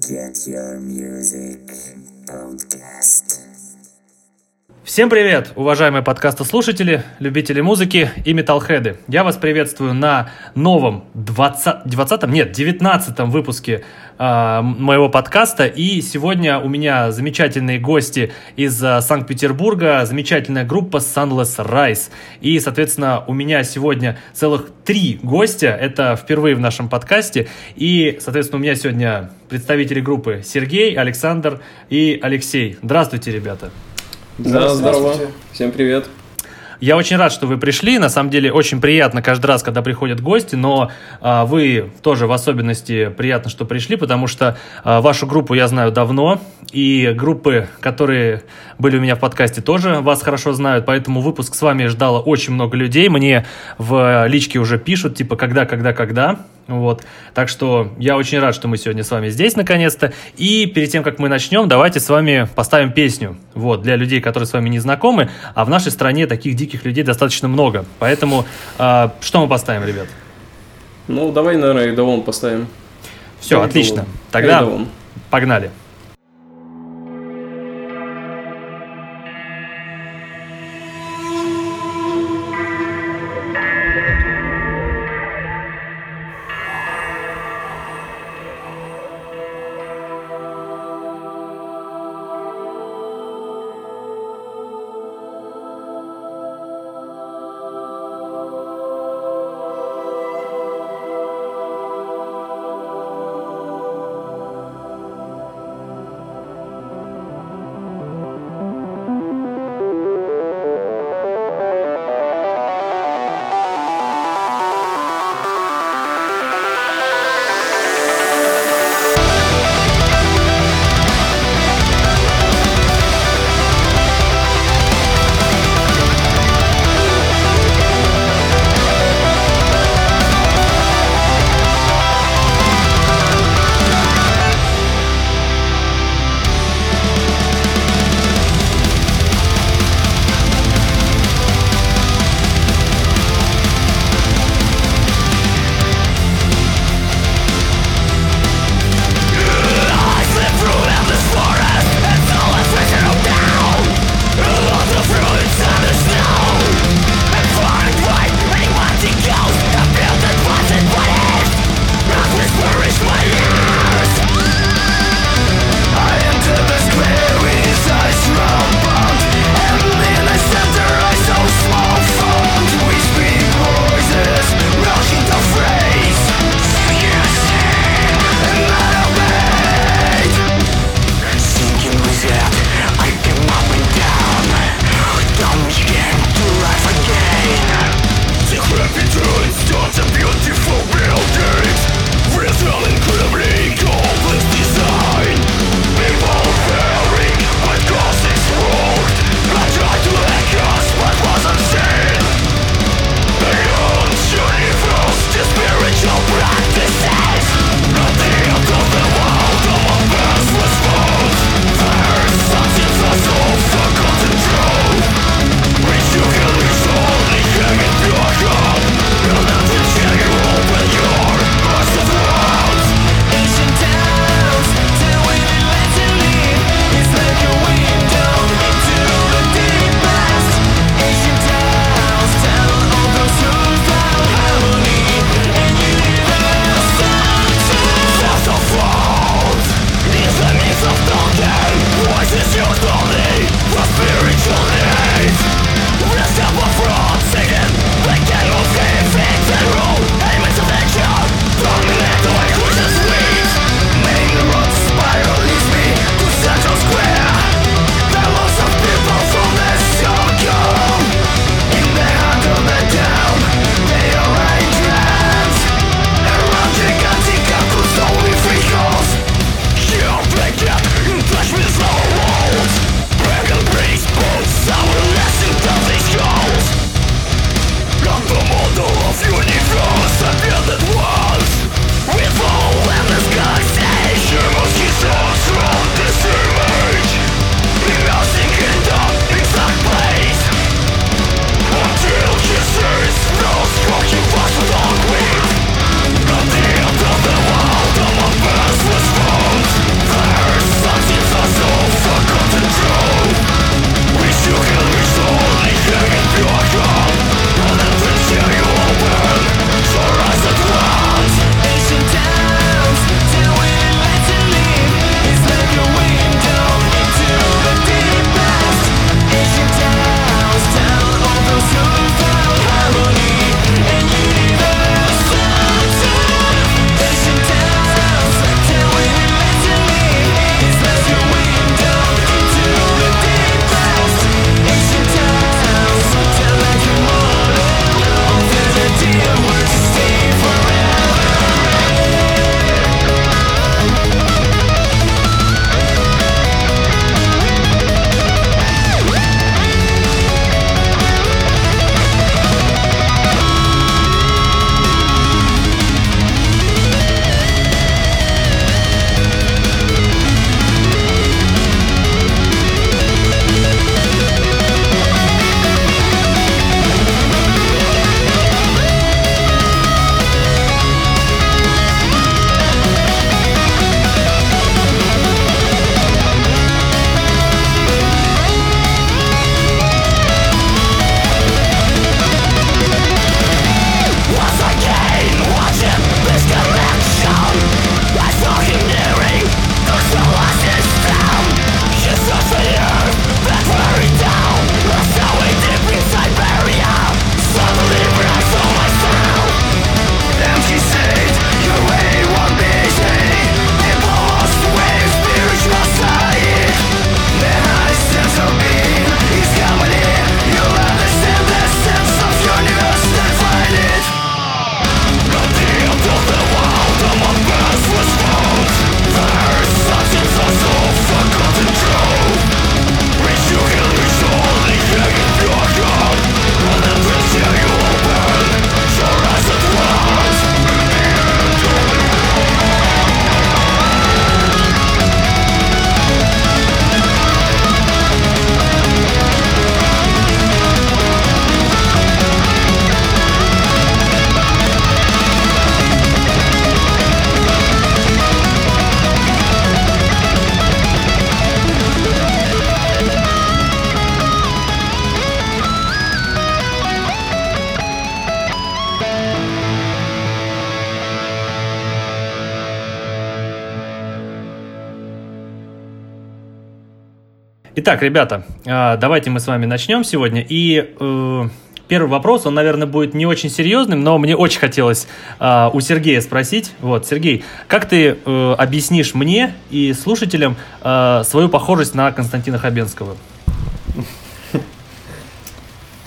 Get Your Music Podcast. Всем привет, уважаемые подкастослушатели, любители музыки и металлхеды. Я вас приветствую на новом 20, 20 нет, 19 выпуске э, моего подкаста. И сегодня у меня замечательные гости из э, Санкт-Петербурга, замечательная группа Sunless Rise. И, соответственно, у меня сегодня целых три гостя. Это впервые в нашем подкасте. И, соответственно, у меня сегодня представители группы Сергей, Александр и Алексей. Здравствуйте, ребята. Да, здорово. Всем привет. Я очень рад, что вы пришли. На самом деле очень приятно каждый раз, когда приходят гости, но а, вы тоже в особенности приятно, что пришли, потому что а, вашу группу я знаю давно, и группы, которые были у меня в подкасте, тоже вас хорошо знают, поэтому выпуск с вами ждало очень много людей. Мне в личке уже пишут, типа, когда, когда, когда. Вот. Так что я очень рад, что мы сегодня с вами здесь наконец-то. И перед тем, как мы начнем, давайте с вами поставим песню. Вот, для людей, которые с вами не знакомы. А в нашей стране таких диких людей достаточно много. Поэтому э, что мы поставим, ребят? Ну, давай, наверное, Эйдовон поставим. Все, отлично. Тогда Эйдовон. погнали. Итак, ребята, а, давайте мы с вами начнем сегодня. И э, первый вопрос, он, наверное, будет не очень серьезным, но мне очень хотелось э, у Сергея спросить. Вот, Сергей, как ты э, объяснишь мне и слушателям э, свою похожесть на Константина Хабенского?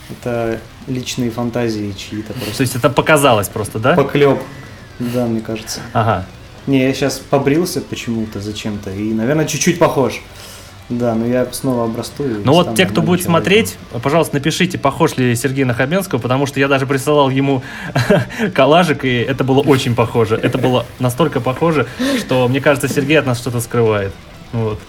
Это личные фантазии чьи-то То просто. есть это показалось просто, да? Поклеп. Да, мне кажется. Ага. Не, я сейчас побрился почему-то, зачем-то, и, наверное, чуть-чуть похож. Да, но я снова обрасту. и Ну вот те, кто будет человеком. смотреть, пожалуйста, напишите, похож ли Сергей на Хабенского, потому что я даже присылал ему коллажик, и это было очень похоже. Это было настолько похоже, что, мне кажется, Сергей от нас что-то скрывает. Вот.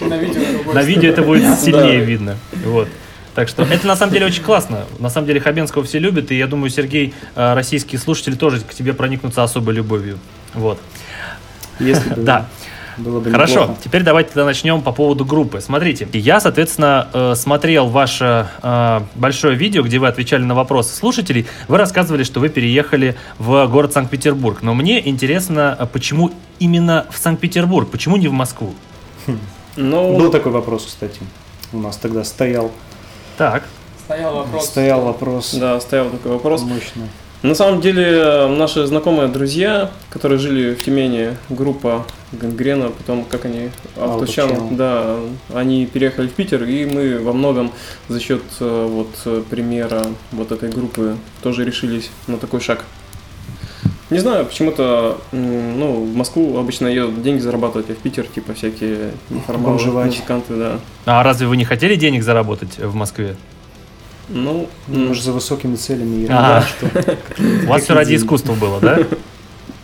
На видео другой На видео это будет Да. сильнее видно. Вот. Так что это на самом деле очень классно. На самом деле Хабенского все любят, и я думаю, Сергей, э, российские слушатели тоже к тебе проникнутся особой любовью. Вот. Если Да. Было бы Хорошо, неплохо. теперь давайте тогда начнем по поводу группы. Смотрите, я, соответственно, э, смотрел ваше э, большое видео, где вы отвечали на вопросы слушателей. Вы рассказывали, что вы переехали в город Санкт-Петербург. Но мне интересно, а почему именно в Санкт-Петербург, почему не в Москву? Ну, Был такой вопрос, кстати. У нас тогда стоял, Так, Стоял вопрос. стоял вопрос да, стоял такой вопрос. мощный. На самом деле, наши знакомые друзья, которые жили в Тюмени, группа Гангрена, потом как они, Авточан, да, они переехали в Питер, и мы во многом за счет э, вот э, примера вот этой группы тоже решились на такой шаг. Не знаю, почему-то, ну, в Москву обычно едут деньги зарабатывать, а в Питер, типа, всякие неформалы, музыканты, да. а разве вы не хотели денег заработать в Москве? Ну, м, Может, за высокими целями Ага. ерунда, что У вас все ради искусства было, да?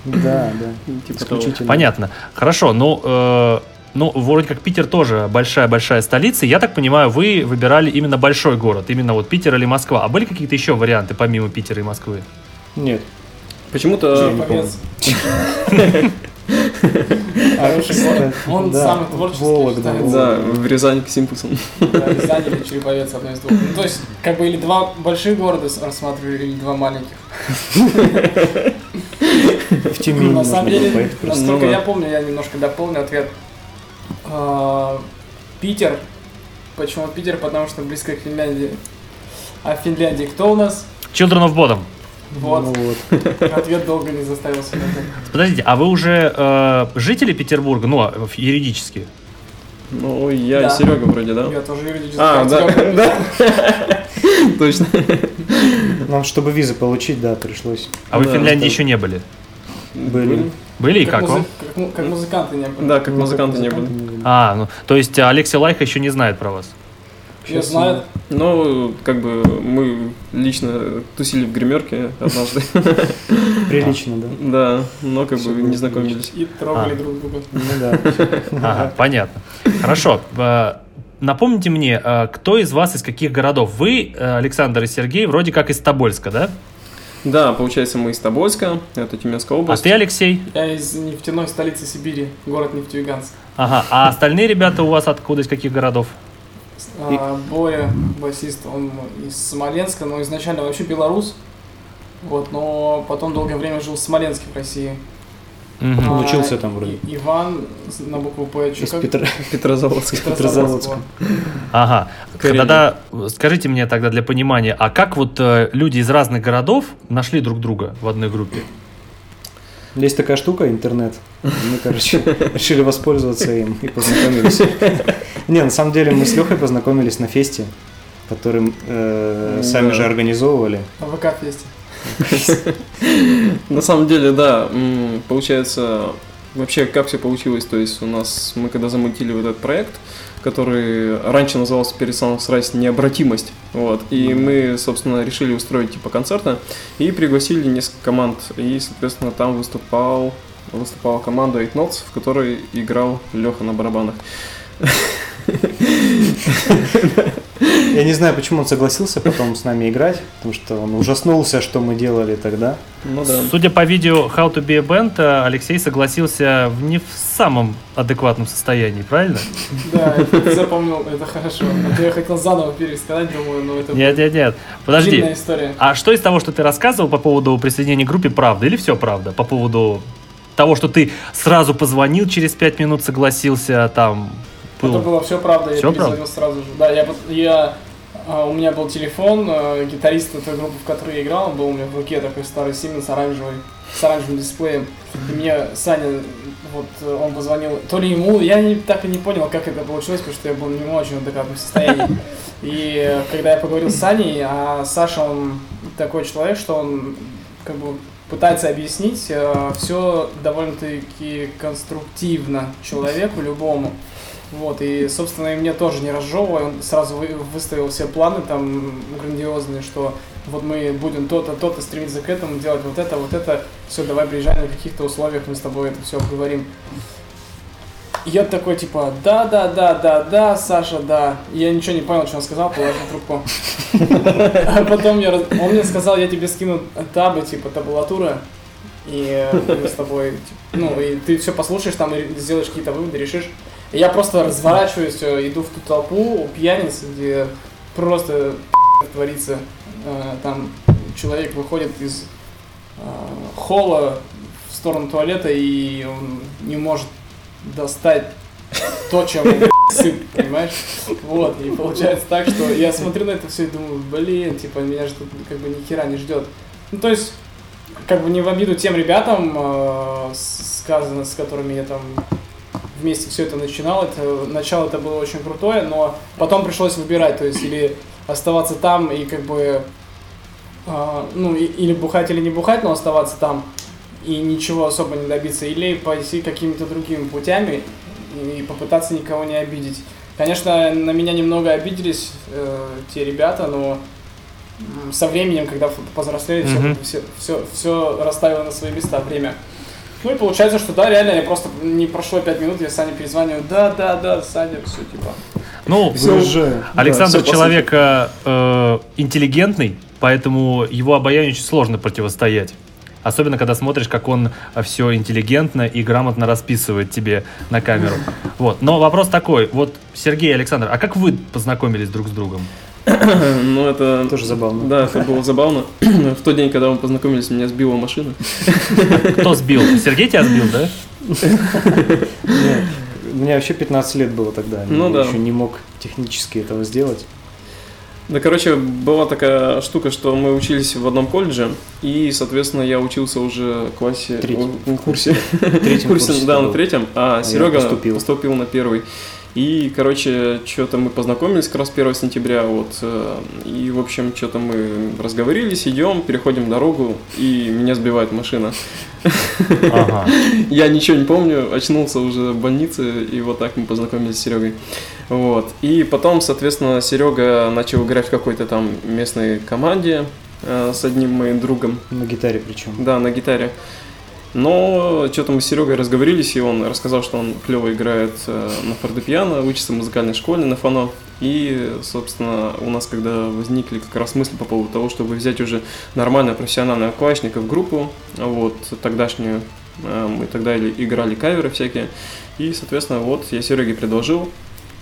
Да, да. типа того. Исключительно. Понятно. Хорошо, ну, э, ну, вроде как Питер тоже большая-большая столица. Я так понимаю, вы выбирали именно большой город, именно вот Питер или Москва. А были какие-то еще варианты помимо Питера и Москвы? Нет. Почему-то Хороший город. Он да, самый творческий. Да, в Рязань к Симпусам. Да, Рязань или Череповец, одно из двух. Ну, то есть, как бы или два больших города рассматривали, или два маленьких. В Тюмень На самом деле, насколько Ну я помню, я немножко дополню ответ. А, Питер. Почему Питер? Потому что близко к Финляндии. А в Финляндии кто у нас? Children of Bodom. Вот. Ну вот. Ответ долго не заставил себя. Подождите, а вы уже э, жители Петербурга, ну, а, юридически? Ну, я Да. и Серега вроде, да? Я тоже юридически. А, да, да. Точно. Нам, чтобы визы получить, да, пришлось. А вы в Финляндии еще не были? Были. Были и как, музы- вам? как как музыканты не были. Да, как Ну, музыканты не были. были. А, ну, то есть а, Алексей Лайха еще не знает про вас. Сейчас знают. Ну, как бы мы лично тусили в гримерке однажды. Прилично, да. Да, но как бы не знакомились. И трогали А. друг друга. Ну да. Ага, понятно. Хорошо. э, Напомните мне, э, кто из вас из каких городов? Вы, э, Александр и Сергей, вроде как из Тобольска, да? Да, получается, мы из Тобольска, это Тюменская А область. ты, Алексей? Я из нефтяной столицы Сибири, город Нефтеюганск. Ага. А остальные ребята у вас откуда, из каких городов? А, Боря, басист, он из Смоленска, но изначально вообще белорус. Вот, но потом долгое время жил в Смоленске в России. Мгм. А, Учился там вроде. И- Иван на букву П. Из как? Петрозаводск, Петрозаводска. вот. Ага. Карелия. Тогда скажите мне тогда для понимания, а как вот э, люди из разных городов нашли друг друга в одной группе? Есть такая штука, интернет. Мы, короче, решили воспользоваться им и познакомились. Не, на самом деле мы с Лехой познакомились на фесте, который э, сами же организовывали. На ВК-фесте. На самом деле, да, получается, вообще как все получилось, то есть у нас, мы когда замутили вот этот проект, который раньше назывался перед самым срать необратимость, вот, и мы, собственно, решили устроить типа концерта и пригласили несколько команд, и, соответственно, там выступал, выступала команда Eight Notes, в которой играл Леха на барабанах. Я не знаю, почему он согласился потом с нами играть, потому что он ужаснулся, что мы делали тогда. Ну да. Судя по видео How to be a Band, э, Алексей согласился в не в самом адекватном состоянии, правильно? Да, ты запомнил, это хорошо. А то я хотел заново пересказать, думаю, но это Нет, нет, нет. Подожди. история. А что из того, что ты рассказывал по поводу присоединения к группе, правда? Или все правда? По поводу того, что ты сразу позвонил, через пять минут согласился, там, Был. Это было все правда, я Всё перезвонил сразу же. Да, я, я у меня был телефон, э, гитариста той группы, в которой я играл, был у меня в руке такой старый Siemens оранжевый, с оранжевым дисплеем. И мне Саня, вот э, он позвонил, то ли ему, я не, так и не понял, как это получилось, потому что я был не в очень адекватном состоянии. И э, когда я поговорил с Саней, а Саша, он такой человек, что он как бы пытается объяснить все довольно-таки конструктивно человеку любому. Вот, и, собственно, и мне тоже не разжевывая, он сразу вы- выставил все планы там грандиозные, что вот мы будем то-то, то-то стремиться к этому, делать вот это, вот это, все, давай приезжай на каких-то условиях, мы с тобой это все обговорим. Я такой, типа, да, да, да, да, да, Саша, да. Я ничего не понял, что он сказал, положил трубку. А потом я, он мне сказал, я тебе скину табы, типа, табулатура, и мы с тобой, ну, и ты все послушаешь там и сделаешь какие-то выводы, решишь. Я просто разворачиваюсь, э, иду в ту толпу у пьяниц, где просто творится. Э, Там человек выходит из э, холла в сторону туалета, и он не может достать то, чем сыт, понимаешь? Вот, и получается так, что я смотрю на это все и думаю, блин, типа, меня же тут как бы ни хера не ждет. Ну, то есть, как бы не в обиду тем ребятам, сказано, с которыми я там вместе все это начинал. Это, начало это было очень крутое, но потом пришлось выбирать, то есть или оставаться там и как бы, а, ну, и- или бухать, или не бухать, но оставаться там и ничего особо не добиться, или пойти какими-то другими путями и попытаться никого не обидеть. Конечно, на меня немного обиделись э, те ребята, но со временем, когда повзрослели, Мгм. все, все, все расставило на свои места время. Ну и получается, что да, реально, я просто не прошло 5 минут, я Сане перезваниваю, да, да, да, Саня, все, типа. Ну, Выезжаю. Александр Да, человек э, э, интеллигентный, поэтому его обаянию очень сложно противостоять. Особенно, когда смотришь, как он все интеллигентно и грамотно расписывает тебе на камеру. Вот. Но вопрос такой. Вот, Сергей и Александр, а как вы познакомились друг с другом? Ну, это... Тоже забавно. Да, это было забавно. В тот день, когда мы познакомились, меня сбила машина. Кто сбил? Сергей тебя сбил, да? Нет, Мне вообще 15 лет было тогда. Ну я да. еще не мог технически этого сделать. Да, короче, была такая штука, что мы учились в одном колледже, и, соответственно, я учился уже в классе, Третьем. в, в курсе, третьем курсе, курсе да, на третьем, а, я Серега поступил. поступил. на первый. И, короче, что-то мы познакомились как раз 1 сентября, вот, э, и, в общем, что-то мы разговорились, идем, переходим дорогу, и меня сбивает машина. Ага. Я ничего не помню, очнулся уже в больнице, и вот так мы познакомились с Серегой. Вот. И потом, соответственно, Серега начал играть в какой-то там местной команде э, с одним моим другом, На гитаре причем. да, на гитаре. Но что-то мы с Серегой разговорились, и он рассказал, что он клево играет э, на фортепиано, учится в музыкальной школе на фано. И, собственно, у нас когда возникли как раз мысли по поводу того, чтобы взять уже нормально профессионального клавишника в группу, вот, тогдашнюю, э, мы тогда играли каверы всякие, и, соответственно, вот я Сереге предложил,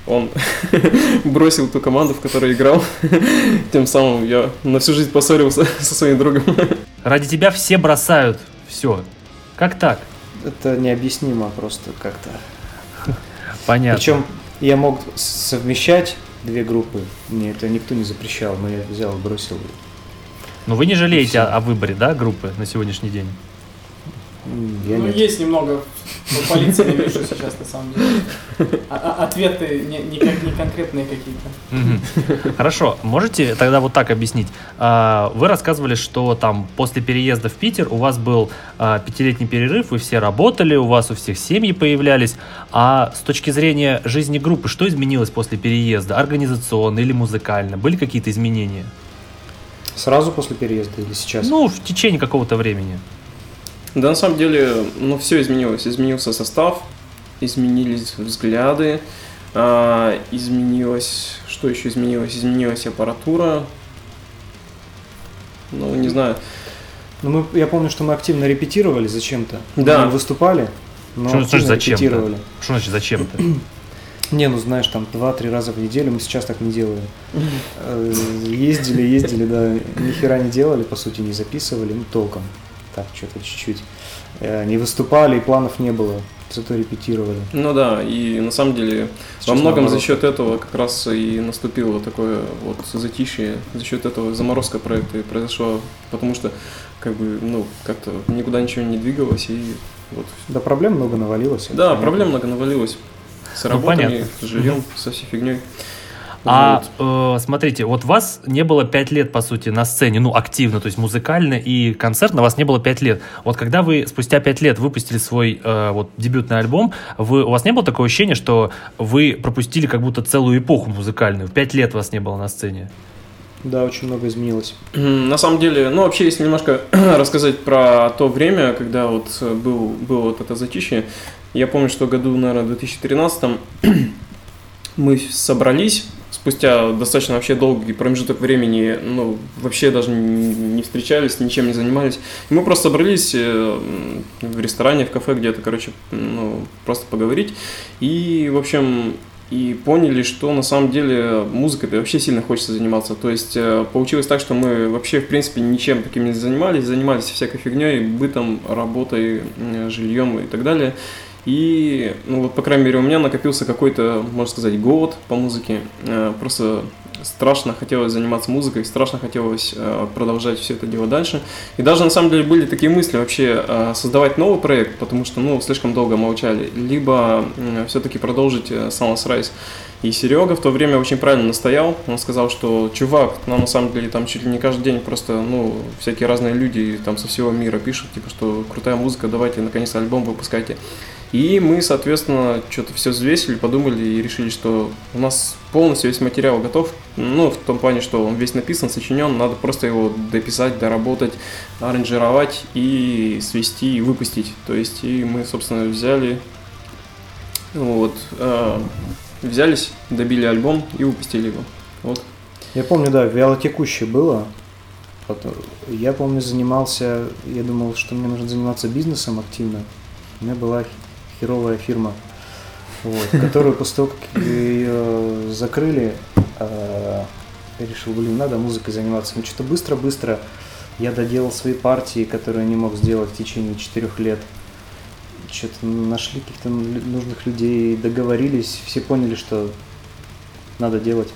он бросил ту команду, в которой играл, тем самым я на всю жизнь поссорился со своим другом. Ради тебя все бросают. Все. Как так? Это необъяснимо просто как-то. Понятно. Причем я мог совмещать две группы. Мне это никто не запрещал, но я взял и бросил. Но вы не жалеете о, о выборе, да, группы на сегодняшний день? Я ну, нет. есть немного по полиции не вижу сейчас, на самом деле. А- а- ответы не, не, кон- не конкретные какие-то. Хорошо, можете тогда вот так объяснить? А, Вы рассказывали, что там после переезда в Питер у вас был пятилетний перерыв, вы все работали, у вас у всех семьи появлялись. А с точки зрения жизни группы, что изменилось после переезда? Организационно или музыкально? Были какие-то изменения? Сразу после переезда или сейчас? Ну, в течение какого-то времени. Да, на самом деле, ну, все изменилось. Изменился состав, изменились взгляды, а, изменилось... Что еще изменилось? Изменилась аппаратура. Ну, не знаю. Ну, мы, я помню, что мы активно репетировали зачем-то. Да. Мы выступали, но Что активно значит зачем-то? репетировали. Что значит зачем-то? Не, ну знаешь, там два-три раза в неделю, мы сейчас так не делаем. Э, Ездили, ездили, да, ни хера не делали, по сути, не записывали, ну толком. Так, что-то чуть-чуть. Э, Не выступали, и планов не было. зато репетировали. Ну да, и на самом деле Сейчас во многом наоборот. за счет этого как раз и наступило такое вот затишье, за счет этого заморозка проекта и произошла, потому что как бы, ну, как-то никуда ничего не двигалось, и вот. Да проблем много навалилось. Да, понятно. проблем много навалилось. С Ну, работами, понятно. с жильем, со всей фигней. А э, смотрите, вот вас не было пять лет, по сути, на сцене, ну, активно, то есть музыкально и концертно вас не было пять лет. Вот когда вы спустя пять лет выпустили свой э, вот дебютный альбом, вы, у вас не было такого ощущения, что вы пропустили как будто целую эпоху музыкальную? Пять лет вас не было на сцене. Да, очень много изменилось. На самом деле, ну вообще, если немножко рассказать про то время, когда вот э, был, было вот это затишье, я помню, что году, наверное, в 2013 мы собрались, спустя достаточно вообще долгий промежуток времени, ну, вообще даже не встречались, ничем не занимались. И мы просто собрались э, в ресторане, в кафе где-то, короче, ну, просто поговорить. И, в общем, и поняли, что на самом деле музыкой вообще сильно хочется заниматься. То есть э, получилось так, что мы вообще, в принципе, ничем таким не занимались, занимались всякой фигней, бытом, работой, жильем и так далее. И, ну вот, по крайней мере, у меня накопился какой-то, можно сказать, голод по музыке. Э, Просто страшно хотелось заниматься музыкой, страшно хотелось э, продолжать все это дело дальше. И даже, на самом деле, были такие мысли вообще э, создавать новый проект, потому что, ну, слишком долго молчали, либо все-таки продолжить Sounds Rise. И Серега в то время очень правильно настоял. Он сказал, что чувак, нам на самом деле там чуть ли не каждый день просто, ну, всякие разные люди там со всего мира пишут, типа, что крутая музыка, давайте наконец альбом выпускайте. И мы, соответственно, что-то все взвесили, подумали и решили, что у нас полностью весь материал готов. Ну, в том плане, что он весь написан, сочинен, надо просто его дописать, доработать, аранжировать и свести и выпустить. То есть, и мы, собственно, взяли, вот, э, взялись, добили альбом и выпустили его. Вот. Я помню, да, вялотекуще было. Потом- Я помню, занимался, я думал, что мне нужно заниматься бизнесом активно. У меня была херовая фирма, вот, которую после того, как ее закрыли, э, я решил, блин, надо музыкой заниматься. Ну, что-то быстро-быстро я доделал свои партии, которые не мог сделать в течение четырех лет. Что-то нашли каких-то нужных людей, договорились, все поняли, что надо делать,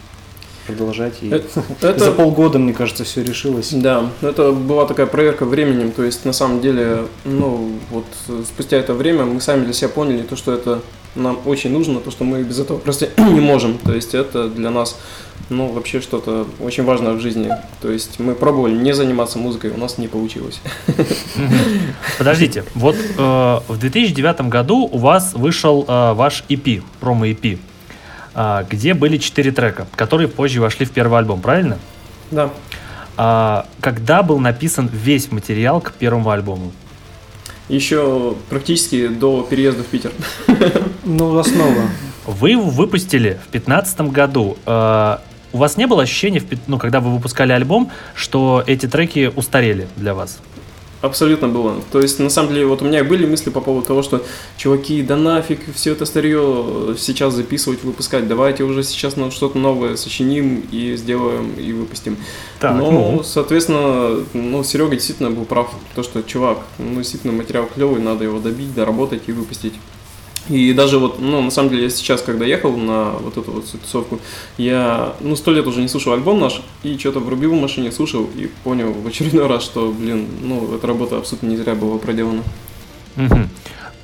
продолжать. И Это- за полгода, мне кажется, все решилось. Да, это была такая проверка временем, то есть на самом деле, ну, вот э, спустя это время мы сами для себя поняли то, что это нам очень нужно, то, что мы без этого просто не можем, то есть это для нас, ну, вообще что-то очень важное в жизни, то есть мы пробовали не заниматься музыкой, у нас не получилось. Подождите, вот э, в 2009 году у вас вышел э, ваш EP, промо-EP, э, где были четыре трека, которые позже вошли в первый альбом, правильно? Да. А когда был написан весь материал к первому альбому? Еще практически до переезда в Питер. Ну, основа. Вы его выпустили в 2015 году. Э, у вас не было ощущения, ну, когда вы выпускали альбом, что эти треки устарели для вас? Абсолютно было. То есть, на самом деле, вот у меня были мысли по поводу того, что, чуваки, да нафиг все это старье сейчас записывать, выпускать, давайте уже сейчас ну, что-то новое сочиним и сделаем и выпустим. Так, Но, ну. соответственно, ну, Серега действительно был прав, то, что, чувак, ну, действительно, материал клевый, надо его добить, доработать и выпустить. И даже вот, ну, на самом деле, я сейчас, когда ехал на вот эту вот тусовку, я, ну, сто лет уже не слушал альбом наш, и что-то врубил в машине, слушал, и понял в очередной раз, что, блин, ну, эта работа абсолютно не зря была проделана. Мгм.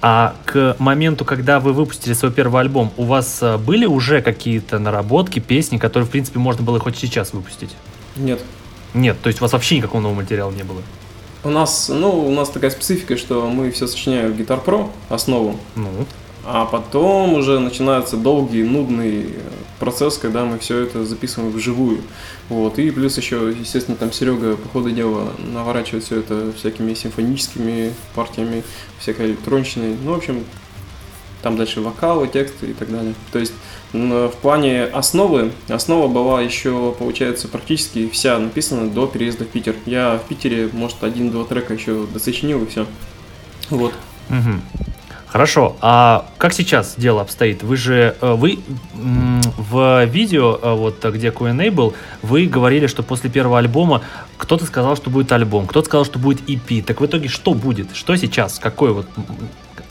А к моменту, когда вы выпустили свой первый альбом, у вас э, были уже какие-то наработки, песни, которые, в принципе, можно было хоть сейчас выпустить? Нет. Нет, то есть у вас вообще никакого нового материала не было? У нас, ну, у нас такая специфика, что мы все сочиняем в Guitar Pro, основу, Ну, А потом уже начинается долгий, нудный процесс, когда мы все это записываем вживую. Вот. И плюс еще, естественно, там Серега по ходу дела наворачивает все это всякими симфоническими партиями, всякой электронщиной. Ну, в общем, там дальше вокалы, тексты и так далее. То есть м, в плане основы, основа была еще, получается, практически вся написана до переезда в Питер. Я в Питере, может, один-два трека еще досочинил и все. Вот. мгм. Хорошо, а как сейчас дело обстоит? Вы же, э, вы в видео, э, вот э, где Q&A был, вы говорили, что после первого альбома кто-то сказал, что будет альбом, кто-то сказал, что будет EP. Так в итоге что будет? Что сейчас? Какой вот,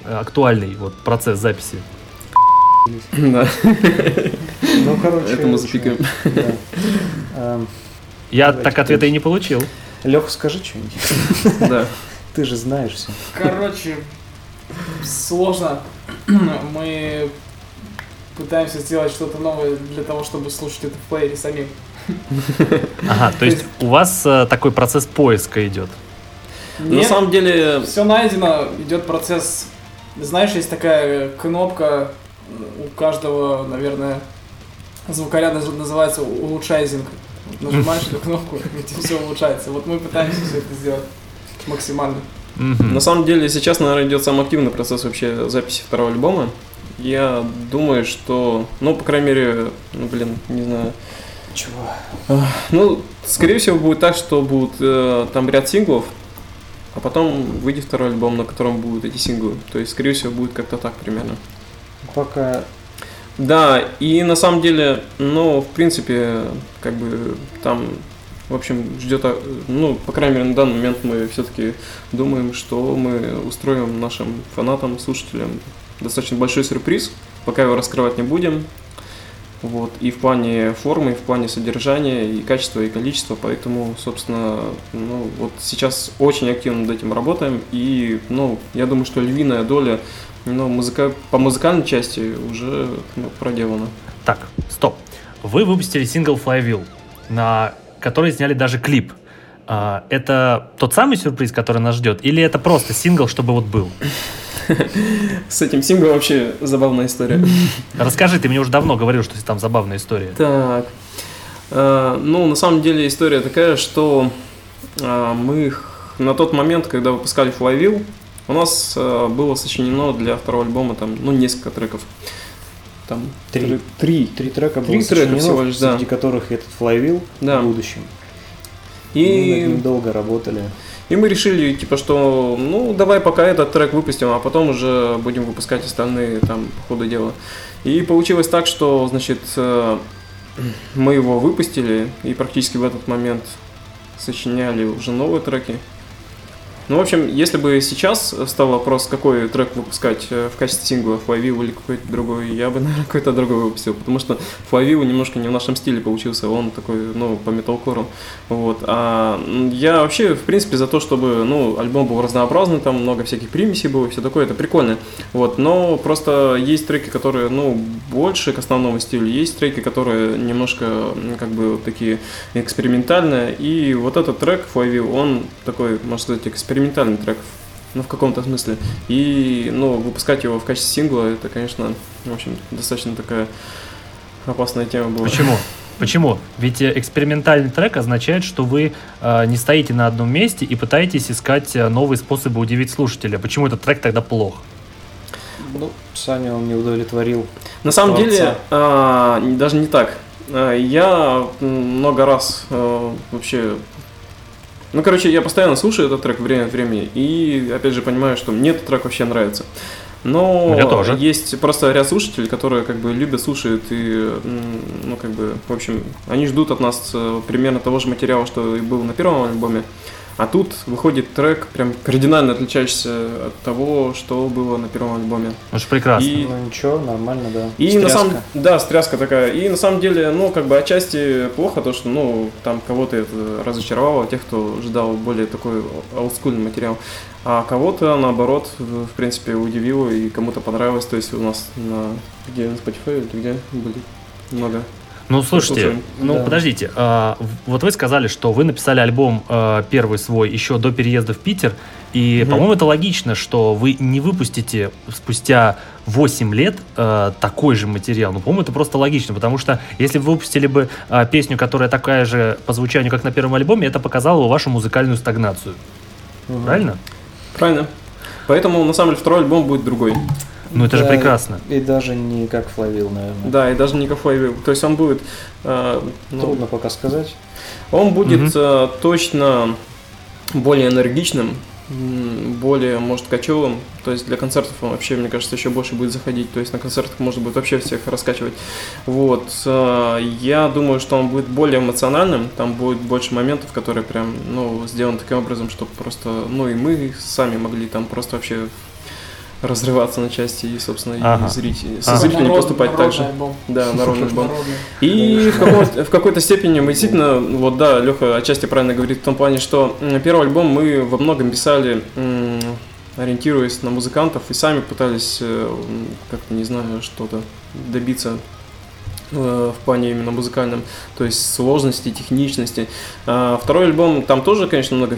актуальный вот процесс записи? Да, Ну, короче... это мы запикаем. Эм, Я так ответа и не получил. Леха, скажи что-нибудь. Да. Ты же знаешь все. Короче, сложно. Мы пытаемся сделать что-то новое для того, чтобы слушать это в плеере самим. Ага, то есть у вас э, такой процесс поиска идет. На самом деле, все найдено, идет процесс. Знаешь, есть такая кнопка у каждого, наверное, звукаря наз- называется улучшайзинг. Нажимаешь эту кнопку, и все улучшается. Вот мы пытаемся все это сделать максимально. Мгм. на самом деле сейчас, наверное, идет самый активный процесс вообще записи второго альбома. Я думаю, что, ну, по крайней мере, ну, блин, не знаю. Чего? Ну, скорее всего, будет так, что будут э, там ряд синглов, а потом выйдет второй альбом, на котором будут эти синглы. То есть, скорее всего, будет как-то так примерно. Пока Да, и на самом деле, ну, в принципе, как бы там, в общем, ждет, а, ну, по крайней мере, на данный момент мы все-таки думаем, что мы устроим нашим фанатам, слушателям достаточно большой сюрприз, пока его раскрывать не будем. Вот, и в плане формы, и в плане содержания, и качества, и количества, поэтому, собственно, ну, вот сейчас очень активно над этим работаем, и, ну, я думаю, что львиная доля ну, музыка... по музыкальной части уже ну, проделана. Так, стоп. Вы выпустили сингл Flywheel, на который сняли даже клип. А, Это тот самый сюрприз, который нас ждет, или это просто сингл, чтобы вот был? С этим синглом вообще забавная история. Расскажи, ты мне уже давно говорил, что там забавная история. Так. Э, Ну, на самом деле история такая, что э, мы на тот момент, когда выпускали Flywheel, у нас э, было сочинено для второго альбома там, ну, несколько треков. Там Три. Три. три трека было Три трека сочинено, всего лишь, да. среди которых этот флайвил Да. в будущем. Мы И ним долго работали. И мы решили, типа, что, ну, давай пока этот трек выпустим, а потом уже будем выпускать остальные там по ходу дела. И получилось так, что, значит, э, мы его выпустили, и практически в этот момент сочиняли уже новые треки. Ну, в общем, если бы сейчас стал вопрос, какой трек выпускать э, в качестве сингла, Флавил или какой-то другой, я бы, наверное, какой-то другой выпустил, потому что Флавил немножко не в нашем стиле получился, он такой, ну, по металкору, вот. А я вообще, в принципе, за то, чтобы, ну, альбом был разнообразный, там много всяких примесей было, все такое, это прикольно, вот. Но просто есть треки, которые, ну, больше к основному стилю, есть треки, которые немножко, как бы, такие экспериментальные, и вот этот трек Флавил, он такой, можно сказать, экспериментальный трек, ну, в каком-то смысле. И, ну, выпускать его в качестве сингла, это, конечно, в общем, достаточно такая опасная тема была. Почему? Почему? Ведь э, экспериментальный трек означает, что вы э, не стоите на одном месте и пытаетесь искать э, новые способы удивить слушателя. Почему этот трек тогда плох? Ну, Саня он не удовлетворил. На самом Творца. деле, не- даже не так. А, Я много раз а, вообще... Ну, короче, я постоянно слушаю этот трек время от времени, и, опять же, понимаю, что мне этот трек вообще нравится. Но Мне тоже. есть просто ряд слушателей, которые как бы любят, слушают и, ну, как бы, в общем, они ждут от нас э, примерно того же материала, что и был на первом альбоме. А тут выходит трек, прям кардинально отличающийся от того, что было на первом альбоме. Же прекрасно. И- Ну ничего, нормально, да. И на Стряска. самом да, стряска такая. И на самом деле, ну, как бы отчасти плохо то, что, ну, там кого-то это разочаровало, тех, кто ждал более такой олдскульный материал. А кого-то, наоборот, в в принципе, удивило и кому-то понравилось. То есть у нас на где на Spotify или где были много. Ну, слушайте, ну, Да. подождите. а, вот вы сказали, что вы написали альбом а, первый свой еще до переезда в Питер. И, Мгм. по-моему, это логично, что вы не выпустите спустя 8 лет а, такой же материал. Ну, по-моему, это просто логично, потому что если бы вы выпустили бы а, песню, которая такая же по звучанию, как на первом альбоме, это показало бы вашу музыкальную стагнацию. Мгм. Правильно? Правильно. Поэтому, на самом деле, второй альбом будет другой. Ну, это же Да, прекрасно. И даже не как флавил, наверное. Да, и даже не кафе. То есть он будет... э, ну, Трудно пока сказать. Он будет Мгм. э, точно более энергичным, более, может, кочевым. То есть для концертов он вообще, мне кажется, еще больше будет заходить. То есть на концертах можно будет вообще всех раскачивать. Вот. э, Я думаю, что он будет более эмоциональным. Там будет больше моментов, которые прям, ну, сделаны таким образом, чтобы просто, ну, и мы сами могли там просто вообще разрываться на части и, собственно, Ага. и зрителей, со Ага. зрителями Народ- поступать так же. альбом. Да, народный альбом. И в, каком- в какой-то степени мы действительно, вот да, Леха отчасти правильно говорит в том плане, что первый альбом мы во многом писали, ориентируясь на музыкантов, и сами пытались, э, как-то, не знаю, что-то добиться в плане именно музыкальном, то есть сложности, техничности. А Второй альбом, там тоже, конечно, много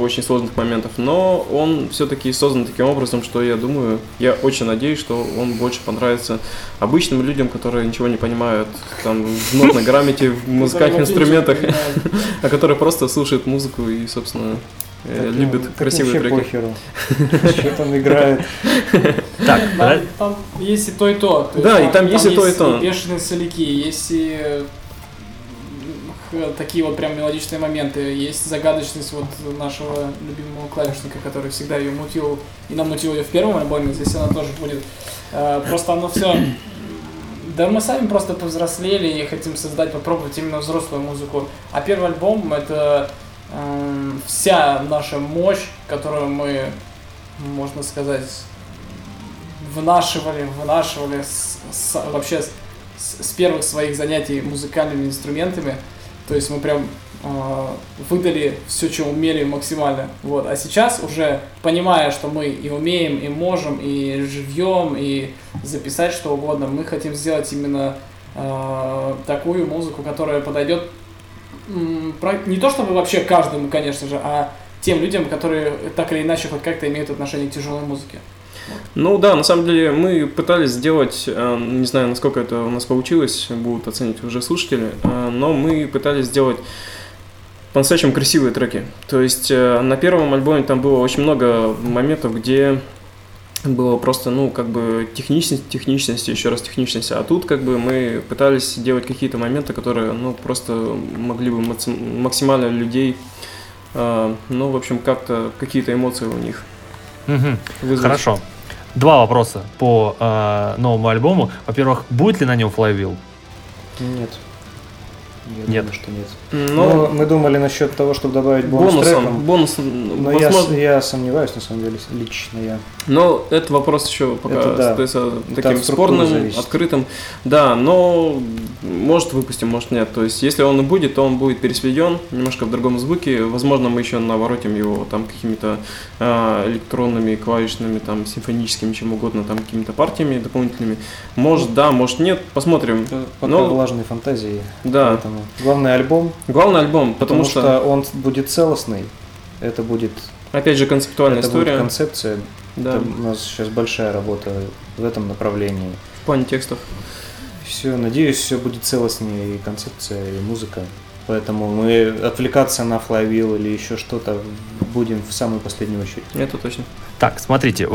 очень сложных моментов, но он все-таки создан таким образом, что я думаю, я очень надеюсь, что он больше понравится обычным людям, которые ничего не понимают там в нотной грамоте, в музыкальных инструментах, а которые просто слушают музыку и, собственно, э, Так, любят так красивые треки. похеру. Что там играет. Так, Там, да? там есть и то, и то. То Да, есть и там есть и то, и то. бешеные соляки, есть и х- такие вот прям мелодичные моменты, есть загадочность вот нашего любимого клавишника, который всегда ее мутил, и намутил ее в первом альбоме, здесь она тоже будет. Э, Просто оно все... Да мы сами просто повзрослели и хотим создать, попробовать именно взрослую музыку. А первый альбом это эм, вся наша мощь, которую мы, можно сказать, вынашивали, вынашивали с- с- вообще с, с- первых своих занятий музыкальными инструментами. То есть мы прям э, выдали все, что умели максимально. Вот. А сейчас уже понимая, что мы и умеем, и можем, и живьем, и записать что угодно, мы хотим сделать именно э, такую музыку, которая подойдет не то чтобы вообще каждому, конечно же, а тем людям, которые так или иначе хоть как-то имеют отношение к тяжелой музыке. Ну да, на самом деле мы пытались сделать, э, не знаю, насколько это у нас получилось, будут оценить уже слушатели, э, но мы пытались сделать по-настоящему красивые треки. То есть э, на первом альбоме там было очень много моментов, где было просто, ну, как бы техничность, техничность, еще раз техничность. А тут как бы мы пытались делать какие-то моменты, которые, ну, просто могли бы максим- максимально людей, э, ну, в общем, как-то какие-то эмоции у них вызвать. Хорошо. Два вопроса по э, новому альбому. Во-первых, будет ли на нем Flywheel? Нет. Я Нет. думаю, что нет. Но Ну, мы думали насчет того, чтобы добавить бонус бонусом, треком. бонусом, Но я, возможно, я сомневаюсь, на самом деле, лично я. но это вопрос еще пока Это да. остается Это таким спорным, зависит. открытым. Да, но может выпустим, может нет. То есть, если он и будет, то он будет пересведен немножко в другом звуке. Возможно, мы еще наворотим его там какими-то а, электронными, клавишными, там, симфоническими, чем угодно, там, какими-то партиями дополнительными. Может, да, может, нет. Посмотрим. Пока Ну, влажные фантазии. Да. Поэтому главный альбом, Главный альбом, потому, потому, что... он будет целостный. Это будет, опять же, концептуальная это история. будет концепция. Да, Это у нас сейчас большая работа в этом направлении. в плане текстов. Все, надеюсь, все будет целостнее и концепция, и музыка. Поэтому мы отвлекаться на флайвил или еще что-то будем в самую последнюю очередь. Это точно. Так, смотрите,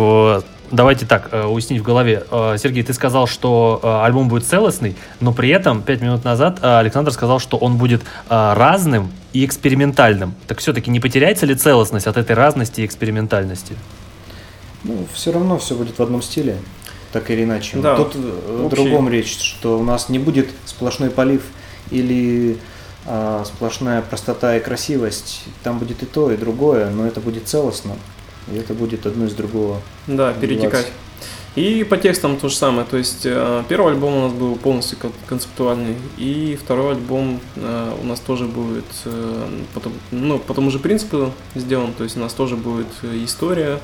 давайте так, э, уяснить в голове. Э, Сергей, ты сказал, что э, альбом будет целостный, но при этом пять минут назад Александр сказал, что он будет разным и экспериментальным. Так все-таки не потеряется ли целостность от этой разности и экспериментальности? Ну, все равно все будет в одном стиле, так или иначе. Да, Тут общий. другом речь, что у нас не будет сплошной полив или а, сплошная простота и красивость. Там будет и то, и другое, но это будет целостно. И это будет одно из другого. Да, перетекать. И по текстам то же самое. То есть э, первый альбом у нас был полностью кон- концептуальный, и второй альбом э, у нас тоже будет э, по, том- ну, по тому же принципу сделан. То есть у нас тоже будет история.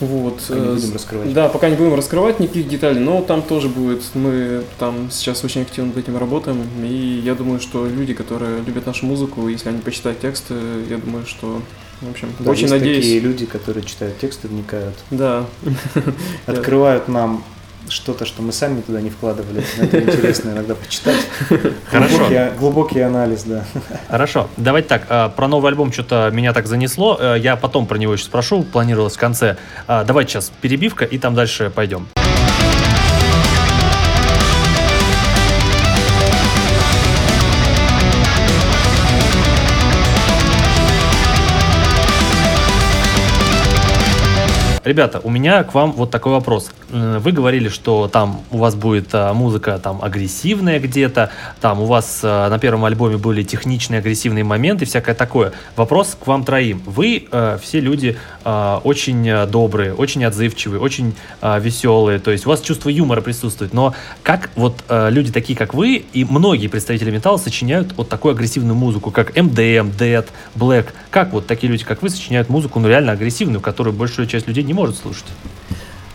Вот. Пока не будем раскрывать. Да, пока не будем раскрывать никаких деталей, но там тоже будет. Мы там сейчас очень активно над этим работаем. И я думаю, что люди, которые любят нашу музыку, если они почитают текст, э, я думаю, что, в общем, Да, очень есть надеюсь. такие люди, которые читают тексты, вникают, Да. открывают нам что-то, что мы сами туда не вкладывали. Это интересно иногда почитать. Хорошо. Глубокий, глубокий анализ, да. Хорошо, давайте так, э, про новый альбом что-то меня так занесло, э, я потом про него еще спрошу, планировалось в конце. А, Давайте сейчас перебивка и там дальше пойдем. Ребята, у меня к вам вот такой вопрос. вы говорили, что там у вас будет а, музыка там агрессивная где-то, там у вас а, на первом альбоме были техничные агрессивные моменты, всякое такое. Вопрос к вам троим. Вы э, все люди а, очень э, добрые, очень отзывчивые, очень а, веселые, то есть у вас чувство юмора присутствует, но как вот э, люди такие, как вы, и многие представители металла сочиняют вот такую агрессивную музыку, как MDM, Dead, Black, как вот такие люди, как вы, сочиняют музыку, ну реально агрессивную, которую большая часть людей не может слушать?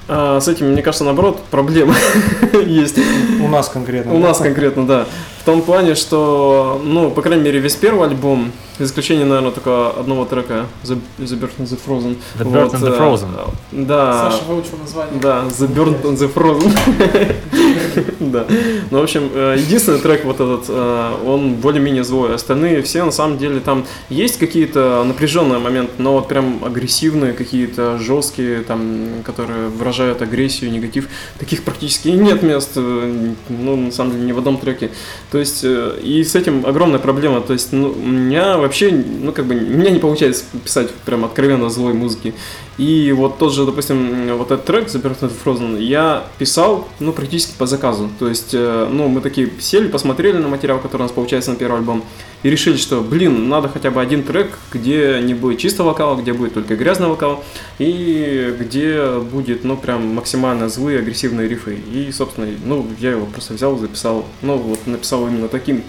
А, с этим, мне кажется, наоборот, проблема есть. У нас конкретно. У да? нас конкретно, да. В том плане, что, ну, по крайней мере, весь первый альбом, за исключением, наверное, только одного трека, The, the Bird and the Frozen. The Bird and the э, Frozen. Да. Саша выучил название. Да, The Bird and the Frozen. Да. Ну, в общем, э, единственный трек вот этот, э, он более-менее злой. Остальные все, на самом деле, там есть какие-то напряженные моменты, но вот прям агрессивные, какие-то жесткие, там, которые выражают агрессию, негатив. Таких практически нет мест, э, ну, на самом деле, ни в одном треке. То есть, и с этим огромная проблема. То есть, ну, у меня вообще, ну, как бы, у меня не получается писать прям откровенно злой музыки. И вот тот же, допустим, вот этот трек the Frozen я писал, ну, практически по заказу. То есть, э, ну, мы такие сели, посмотрели на материал, который у нас получается на первый альбом, и решили, что, блин, надо хотя бы один трек, где не будет чисто вокала, где будет только грязный вокал, и где будет, ну, прям максимально злые, агрессивные рифы. И, собственно, ну, я его просто взял, записал, ну, вот написал именно таким.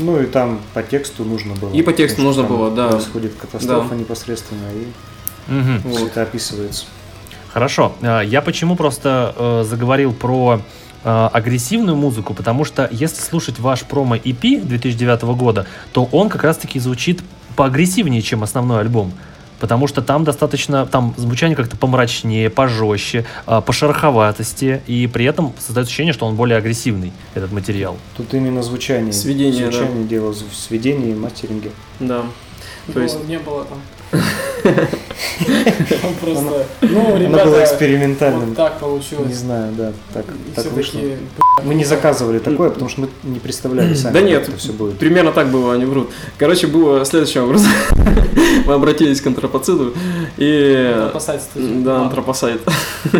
Ну и там по тексту нужно было. И по тексту нужно было, да. Происходит катастрофа Да. непосредственно, и Мгм. Вот. это описывается. Хорошо. Э, Я почему просто э, заговорил про э, агрессивную музыку, потому что если слушать ваш промо-EP 2009 года, то он как раз-таки звучит поагрессивнее, чем основной альбом. Потому что там достаточно, там звучание как-то помрачнее, пожестче, э, по шероховатости, и при этом создается ощущение, что он более агрессивный, этот материал. Тут именно звучание. Сведение, да. звучание дело в сведении и мастеринге. Да. То есть, Не было там. Он Просто, ну, Оно было ребята, экспериментальным. вот так Не получилось. знаю, да, так, так вышло. Мы не заказывали такое, потому что мы не представляли сами, Да нет, это все будет. примерно так было, они врут. Короче, было следующим образом. Мы обратились к антропоциду и... Антропосайт. Да, антропосайт.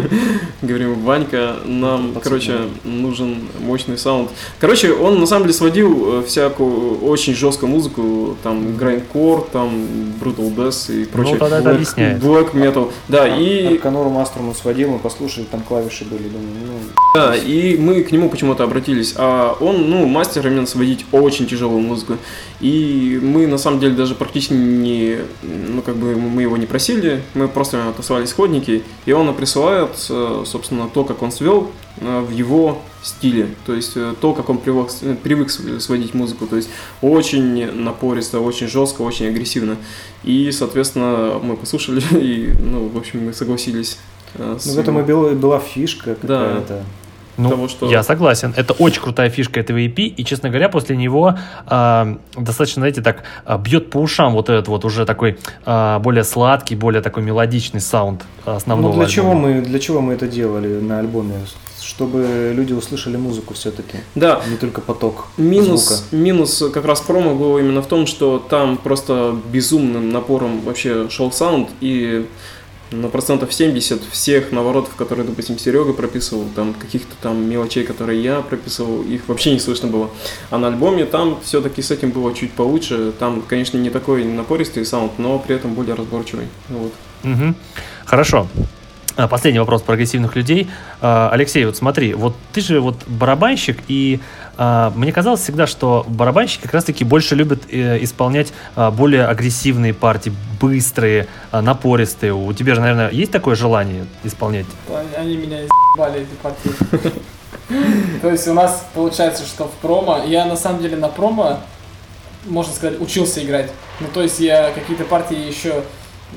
Говорим, Ванька, нам, короче, нужен мощный саунд. Короче, он на самом деле сводил э, всякую очень жесткую музыку, там, грайндкор, там, brutal death и прочее. тогда это объясняет. Black metal. Да, и Арканору Мастру мы сводил, мы послушали, там клавиши были, думаю, ну, Да, и мы к нему почему-то обратились. А он, ну, мастер именно сводить очень тяжелую музыку. И мы, на самом деле, даже практически не... Ну, как бы мы его не просили, мы просто отослали исходники, и он нам присылает, э, собственно, то, как он свел в его стиле. То есть э, то, как он привык, э, привык св- сводить музыку. То есть очень напористо, очень жестко, очень агрессивно. И, соответственно, мы послушали, и, ну, в общем, мы согласились. э, с ну в этом и была, была фишка Да. какая-то. Ну, Того, что- я согласен. Это очень крутая фишка этого EP, и, честно говоря, после него а, достаточно, знаете, так а, бьет по ушам вот этот вот уже такой а, более сладкий, более такой мелодичный саунд основного Ну для чего, альбома. мы, для чего мы это делали на альбоме? Чтобы люди услышали музыку все-таки, Да, не только поток Минус, звука. минус как раз промо был именно в том, что там просто безумным напором вообще шел саунд, и на процентов 70 всех наворотов, которые, допустим, Серега прописывал, там каких-то там мелочей, которые я прописывал, их вообще не слышно было. А на альбоме там все-таки с этим было чуть получше. Там, конечно, не такой напористый саунд, но при этом более разборчивый. Вот. Мгм. Хорошо. А, Последний вопрос про агрессивных людей. А, Алексей, вот смотри, вот ты же вот барабанщик, и а, мне казалось всегда, что барабанщики как раз-таки больше любят э, исполнять более агрессивные партии, быстрые, напористые. У тебя же, наверное, есть такое желание исполнять? Они- меня избали, эти партии. То есть у нас получается, что в промо, я на самом деле на промо, можно сказать, учился играть. Ну то есть я какие-то партии еще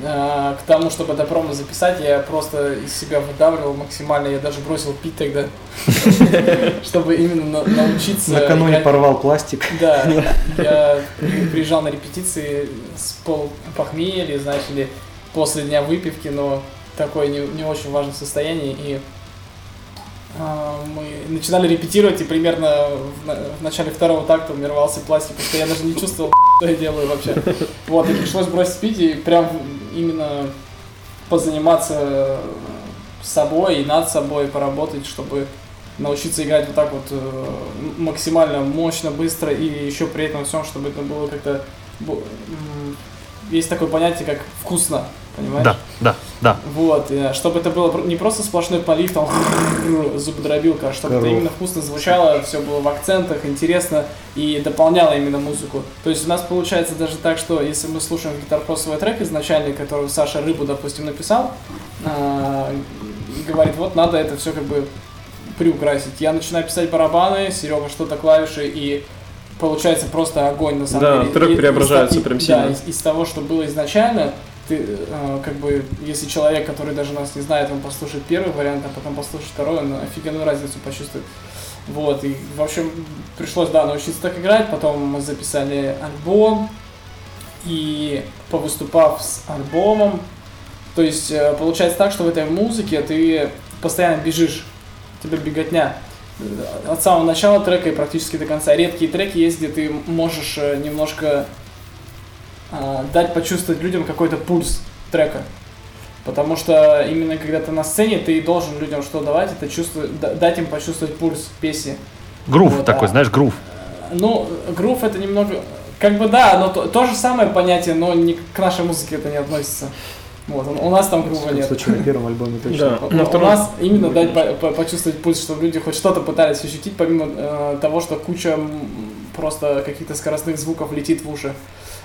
к тому, чтобы это промо записать, я просто из себя выдавливал максимально, я даже бросил пить тогда, чтобы именно на- научиться Накануне порвал пластик. Да, я при- приезжал на репетиции с пол похмелья, знаешь, или после дня выпивки, но такое не, не очень важное состояние. И а, мы начинали репетировать, и примерно в, в начале второго такта у меня рвался пластик, потому что я даже не чувствовал, что я делаю вообще. Вот, и пришлось бросить пить и прям именно позаниматься собой и над собой поработать, чтобы научиться играть вот так вот э, максимально мощно, быстро и еще при этом всем, чтобы это было как-то... Есть такое понятие, как вкусно, понимаешь? Да, да, да. Вот, э, чтобы это было не просто сплошной полив, там, зубодробилка, а чтобы это Коров. именно вкусно звучало, все было в акцентах, интересно и дополняло именно музыку. То есть у нас получается даже так, что если мы слушаем гитар свой трек изначальный, который Саша Рыбу, допустим, написал, а, говорит, вот надо это все как бы приукрасить. Я начинаю писать барабаны, Серега что-то клавиши и получается просто огонь на самом Да, деле. трек И- преображается и- прям да, сильно. из, из того, что было изначально, ты, э, как бы, если человек, который даже нас не знает, он послушает первый вариант, а потом послушает второй, он офигенную разницу почувствует. Вот, и, в общем, пришлось, да, научиться так играть, потом мы записали альбом, и повыступав с альбомом, то есть э, получается так, что в этой музыке ты постоянно бежишь, тебе беготня. От самого начала трека и практически до конца. Редкие треки есть, где ты можешь э, немножко а, дать почувствовать людям какой-то пульс трека. Потому что именно когда ты на сцене, ты должен людям что давать, это чувство, да- дать им почувствовать пульс песни. Грув Вот, такой, а. знаешь, грув. Ну, грув это немного... Как бы да, но то, то же самое понятие, но не к нашей музыке это не относится. Вот, у нас там В грува нет. случае, на первом альбоме точно. Да. У- На У втором- нас именно дать по- по- почувствовать пульс, чтобы люди хоть что-то пытались ощутить, помимо э, того, что куча просто каких-то скоростных звуков летит в уши.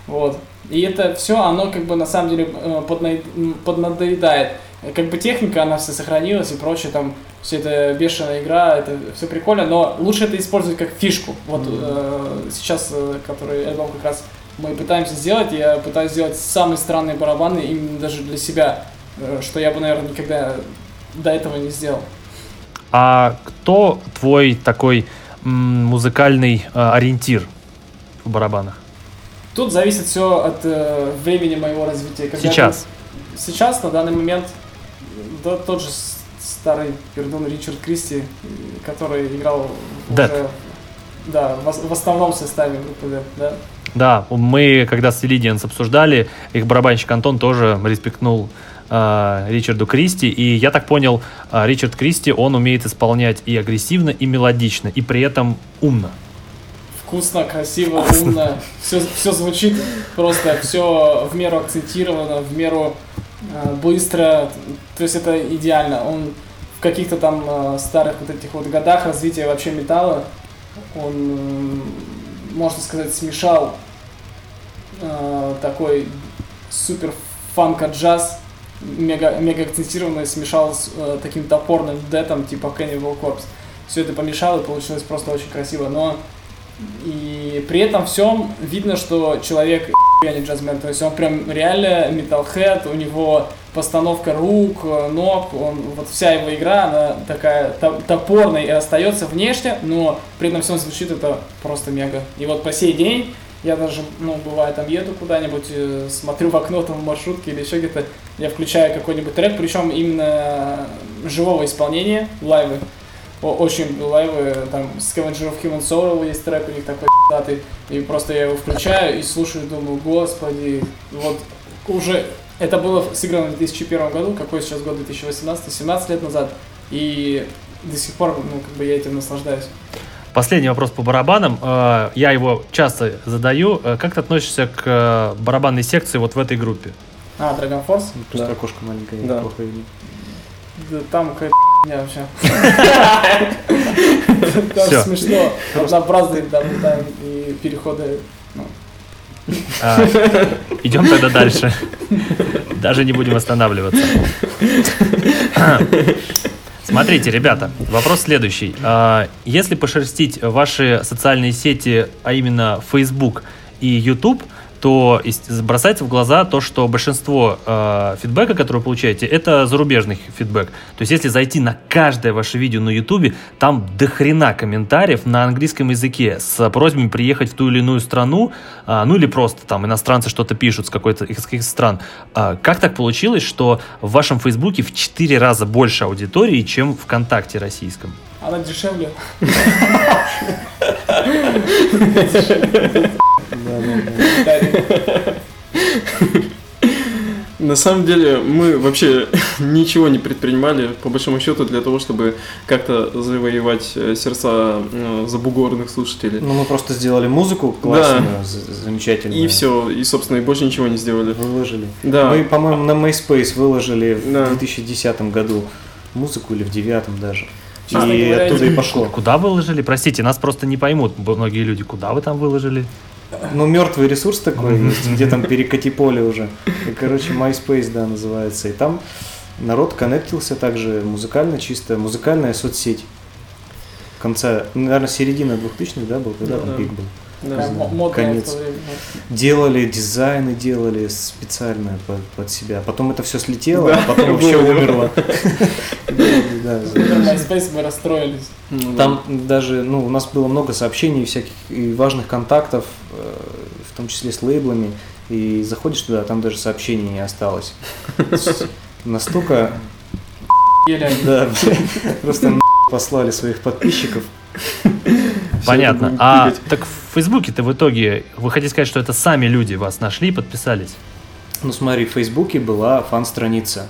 Вот. И это все, оно как бы на самом деле э, подна- поднадоедает. Как бы техника, она вся сохранилась и прочее, там все это бешеная игра, это все прикольно, но лучше это использовать как фишку. Вот э, сейчас, э, который альбом как раз мы пытаемся сделать, я пытаюсь сделать самые странные барабаны именно даже для себя, э, что я бы, наверное, никогда до этого не сделал. А кто твой такой музыкальный ориентир в барабанах? Тут зависит все от э, времени моего развития. Когда Сейчас. ты- Сейчас, на данный момент, да, тот же старый пердун Ричард Кристи, который играл Dead. уже да, в, в основном составе группы Dead, да. Да, мы когда с Иллидианс обсуждали, их барабанщик Антон тоже респектнул э, Ричарду Кристи, и я так понял, э, Ричард Кристи, он умеет исполнять и агрессивно, и мелодично, и при этом умно. Вкусно, красиво, умно, все, все звучит просто, все в меру акцентировано, в меру э, быстро, то есть это идеально. Он в каких-то там э, старых вот этих вот годах развития вообще металла, он, м, можно сказать, смешал э, такой супер фанка-джаз, мега, мега акцентированный, смешал с э, таким топорным детом типа Cannibal Corpse. Все это помешал и получилось просто очень красиво, но и при этом всем видно, что человек я не джазмен, то есть он прям реально металлхед, у него постановка рук, ног, он, вот вся его игра, она такая то- топорная и остается внешне, но при этом всем звучит это просто мега. И вот по сей день я даже, ну, бывает, там еду куда-нибудь, э, смотрю в окно там в маршрутке или еще где-то, я включаю какой-нибудь трек, причем именно живого исполнения, лайвы. Очень лайвы, там, Scavenger of Human Soul есть трек у них такой датый, и просто я его включаю и слушаю, думаю, господи, вот уже это было сыграно в 2001 году, какой сейчас год, 2018, 17 лет назад, и до сих пор, ну, как бы я этим наслаждаюсь. Последний вопрос по барабанам. Э, Я его часто задаю. Э, Как ты относишься к э, барабанной секции вот в этой группе? А, Dragon Force? Просто Да. окошко маленькое, Да. Да там какая меня вообще. Всё. смешно. Однообразные там там и переходы. ну, А, Идем тогда дальше. Даже не будем останавливаться. Смотрите, ребята, вопрос следующий. А, Если пошерстить ваши социальные сети, а именно Facebook и YouTube, то бросается в глаза то, что большинство э, фидбэка, который вы получаете, это зарубежный фидбэк. То есть, если зайти на каждое ваше видео на YouTube, там до хрена комментариев на английском языке с просьбами приехать в ту или иную страну, а, ну или просто там иностранцы что-то пишут с какой-то из каких стран. А, как так получилось, что в вашем Фейсбуке в 4 раза больше аудитории, чем ВКонтакте российском? Она дешевле. Да, да, да. Да. На самом деле мы вообще ничего не предпринимали, по большому счету, для того, чтобы как-то завоевать э, сердца э, забугорных слушателей. Ну, мы просто сделали музыку классную, з- замечательную. И все, и, собственно, и больше ничего не сделали. Выложили. Да. Мы, по-моему, на MySpace выложили Да. в 2010 году музыку или в девятом даже. Честно и говоря, оттуда и пошло. Куда выложили? Простите, нас просто не поймут многие люди. Куда вы там выложили? Ну, мертвый ресурс такой есть, где там перекати поле уже. И, короче, MySpace, да, называется. И там народ коннектился также музыкально, чисто музыкальная соцсеть. Конца, наверное, середина 2000-х, да, был, когда Да, там пик был. Да. Конец. в то время. Делали дизайны, делали специально под, под себя. Потом это все слетело, Да, а потом вообще умерло. MySpace мы расстроились. Ну, Там даже, ну, у нас было много сообщений всяких и важных контактов, э, в том числе с лейблами. И заходишь туда, там даже сообщений не осталось. Настолько, да, просто на послали своих подписчиков. Понятно. А так в Фейсбуке-то в итоге вы хотите сказать, что это сами люди вас нашли и подписались? Ну, смотри, в Фейсбуке была фан-страница.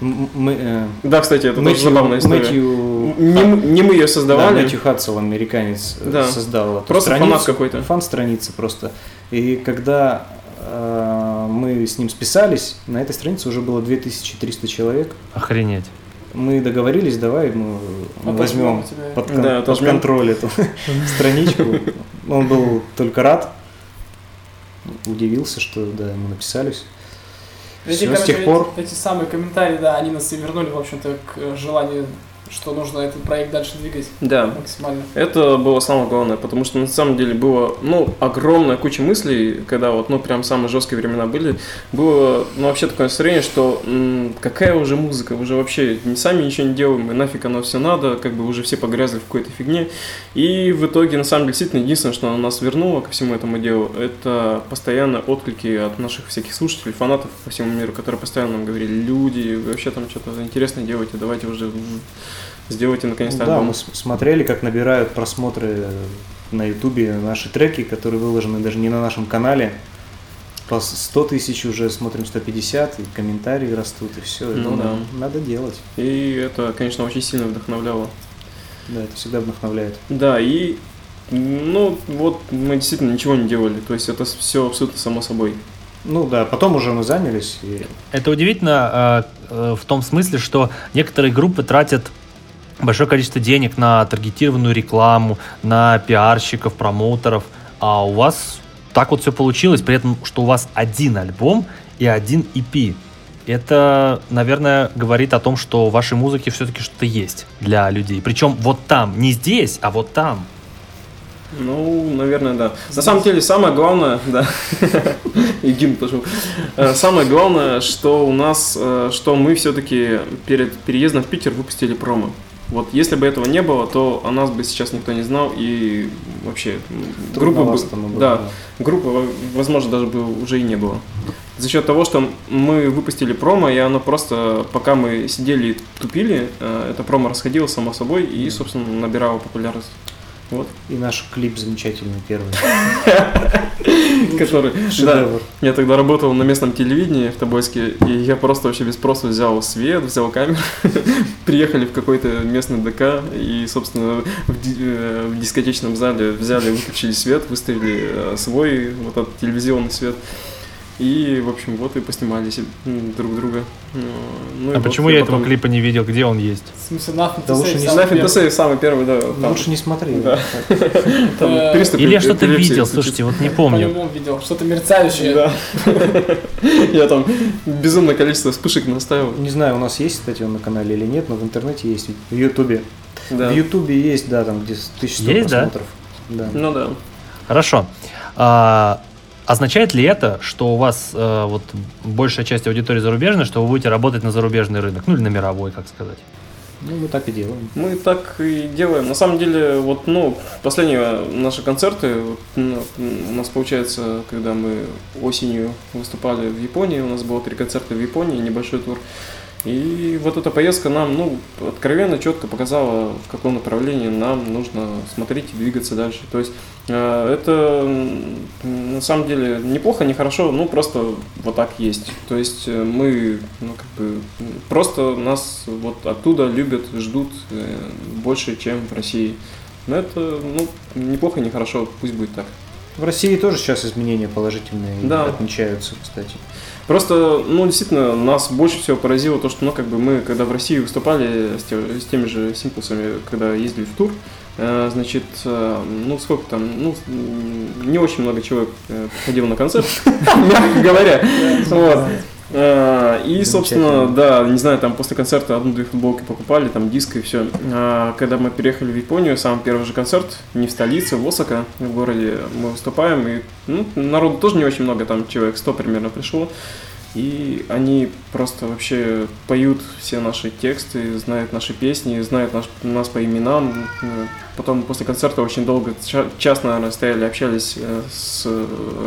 Мы, э, Да, кстати, это тоже забавная история. Мэтью- Не, мы ее Да, создавали. Мэтью Хадсел, американец, э, Да. создал эту Просто страницу. фанат какой-то. Фан-страница просто. И когда э, мы с ним списались, на этой странице уже было 2300 человек. Охренеть. Мы договорились, давай мы, мы возьмем тебя. под, кон- Да, под контроль эту страничку. Он был только рад, удивился, что да, мы написались. Эти, Всё, с короче, тех эти- пор Эти самые комментарии, да, они нас и вернули, в общем-то, к желанию, что нужно этот проект дальше двигать Да. максимально. Это было самое главное, потому что на самом деле было, ну, огромная куча мыслей, когда вот, ну, прям самые жесткие времена были, было, ну, вообще такое настроение, что м, какая уже музыка, уже вообще не сами ничего не делаем, и нафиг оно все надо, как бы уже все погрязли в какой-то фигне. И в итоге, на самом деле, действительно, единственное, что нас вернуло ко всему этому делу, это постоянно отклики от наших всяких слушателей, фанатов по всему миру, которые постоянно нам говорили, люди, вообще там что-то интересное делаете, давайте уже сделайте наконец-то Да, альбом. мы смотрели, как набирают просмотры на Ютубе наши треки, которые выложены даже не на нашем канале. По 100 тысяч уже смотрим 150, и комментарии растут, и все. Ну да. Надо делать. И это, конечно, очень сильно вдохновляло. Да, это всегда вдохновляет. Да, и ну вот мы действительно ничего не делали. То есть это все абсолютно само собой. Ну да, потом уже мы занялись. И... Это удивительно э, э, в том смысле, что некоторые группы тратят большое количество денег на таргетированную рекламу, на пиарщиков, промоутеров, а у вас так вот все получилось, при этом, что у вас один альбом и один EP. Это, наверное, говорит о том, что в вашей музыке все-таки что-то есть для людей. Причем вот там, не здесь, а вот там. Ну, наверное, да. На самом деле, самое главное, да, и гимн пошел. Э, Самое главное, что у нас, э, что мы все-таки перед переездом в Питер выпустили промо. Вот если бы этого не было, то о нас бы сейчас никто не знал и вообще м, группы бы, было, да, группы, во- возможно, даже бы уже и не было. За счет того, что мы выпустили промо, и оно просто, пока мы сидели и тупили, э, это промо расходилось само собой и, собственно, набирало популярность. Вот. И наш клип замечательный первый. Который, Шедевр. я тогда работал на местном телевидении в Тобольске, и я просто вообще без спроса взял свет, взял камеру, приехали в какой-то местный ДК, и, собственно, в, э, дискотечном зале взяли, выключили свет, выставили э, свой вот этот телевизионный свет, и, в общем, вот и поснимали се- м, друг друга. Ну, ну а вот почему я этого потом- клипа не видел? Где он есть? В смысле, Nothing Да to лучше не первый. НТС самый первый, да. Там- Лучше не смотри. Да. там Э, Или я что-то видел, слушайте, вот не помню. По-любому видел. Что-то мерцающее. Да. Я там безумное количество вспышек наставил. Не знаю, у нас есть, кстати, он на канале или нет, но в интернете есть, в Ютубе. Да. В Ютубе есть, да, там где 1100 Есть, да? просмотров. Да. Ну да. Хорошо. А, означает ли это, что у вас э, вот большая часть аудитории зарубежная, что вы будете работать на зарубежный рынок, ну или на мировой, как сказать? Ну, мы так и делаем. Мы так и делаем. На самом деле, вот, ну, последние наши концерты, вот, ну, у нас получается, когда мы осенью выступали в Японии, у нас было три концерта в Японии, небольшой тур. И вот эта поездка нам, ну, откровенно четко показала, в каком направлении нам нужно смотреть и двигаться дальше. То есть это м, на самом деле неплохо, не хорошо, ну просто вот так есть. То есть э, мы, ну как бы, просто нас вот оттуда любят, ждут э, больше, чем в России. Но это, ну, неплохо, не хорошо, пусть будет так. В России тоже сейчас изменения положительные Да. отмечаются, кстати. Просто, ну, действительно, нас больше всего поразило то, что, ну, как бы мы, когда в России выступали с, те- с теми же симпулсами, когда ездили в тур, э, значит, э, ну, сколько там, ну, не очень много человек э, приходило на концерт, мягко говоря. Вот. Э, И, собственно, да, не знаю, там после концерта одну-две футболки покупали, там диск и все. Когда мы переехали в Японию, самый первый же концерт, не в столице, в Осака, в городе, мы выступаем, и ну, народу тоже не очень много, там человек 100 примерно пришло. И они просто вообще поют все наши тексты, знают наши песни, знают наш- нас по именам. Потом после концерта очень долго, ча- час, наверное, стояли, общались э, с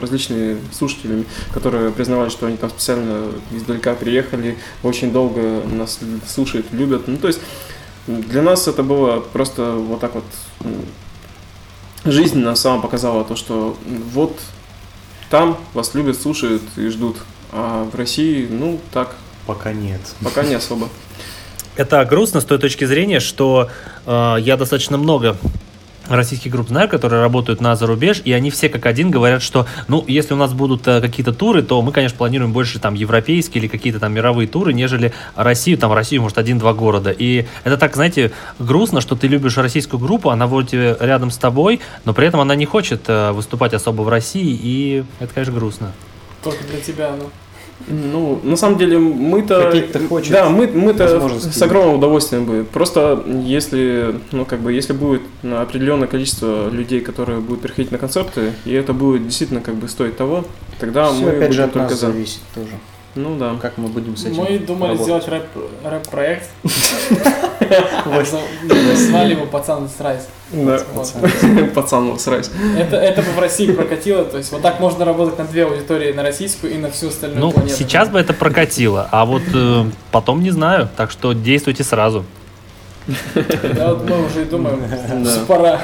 различными слушателями, которые признавали, что они там специально издалека приехали, очень долго нас слушают, любят. Ну, то есть для нас это было просто вот так вот жизнь нам сама показала то, что вот там вас любят, слушают и ждут. А в России, ну, так, Пока нет. пока не особо. Это грустно с той точки зрения, что э, я достаточно много российских групп знаю, которые работают на зарубеж, и они все как один говорят, что, ну, если у нас будут э, какие-то туры, то мы, конечно, планируем больше там европейские или какие-то там мировые туры, нежели Россию, там Россию, может, один-два города. И это так, знаете, грустно, что ты любишь российскую группу, она вроде рядом с тобой, но при этом она не хочет э, выступать особо в России, и это, конечно, грустно. Только для тебя, ну. Ну, на самом деле, мы-то... Да, мы, мы-то с огромным удовольствием бы. Просто если, ну, как бы, если будет определенное количество людей, которые будут приходить на концерты, и это будет действительно, как бы, стоить того, тогда Все мы опять же будем от нас только за. зависит тоже. Ну, да. Как мы будем с этим Мы думали работать. сделать рэп, рэп-проект. Назвали его «Пацан с Райс». Да. Пацан, срать. Это, это бы в России прокатило, то есть вот так можно работать на две аудитории, на российскую и на всю остальную Ну, планету. сейчас бы это прокатило, а вот э, потом не знаю, так что действуйте сразу. Да, вот мы уже и думаем, пора.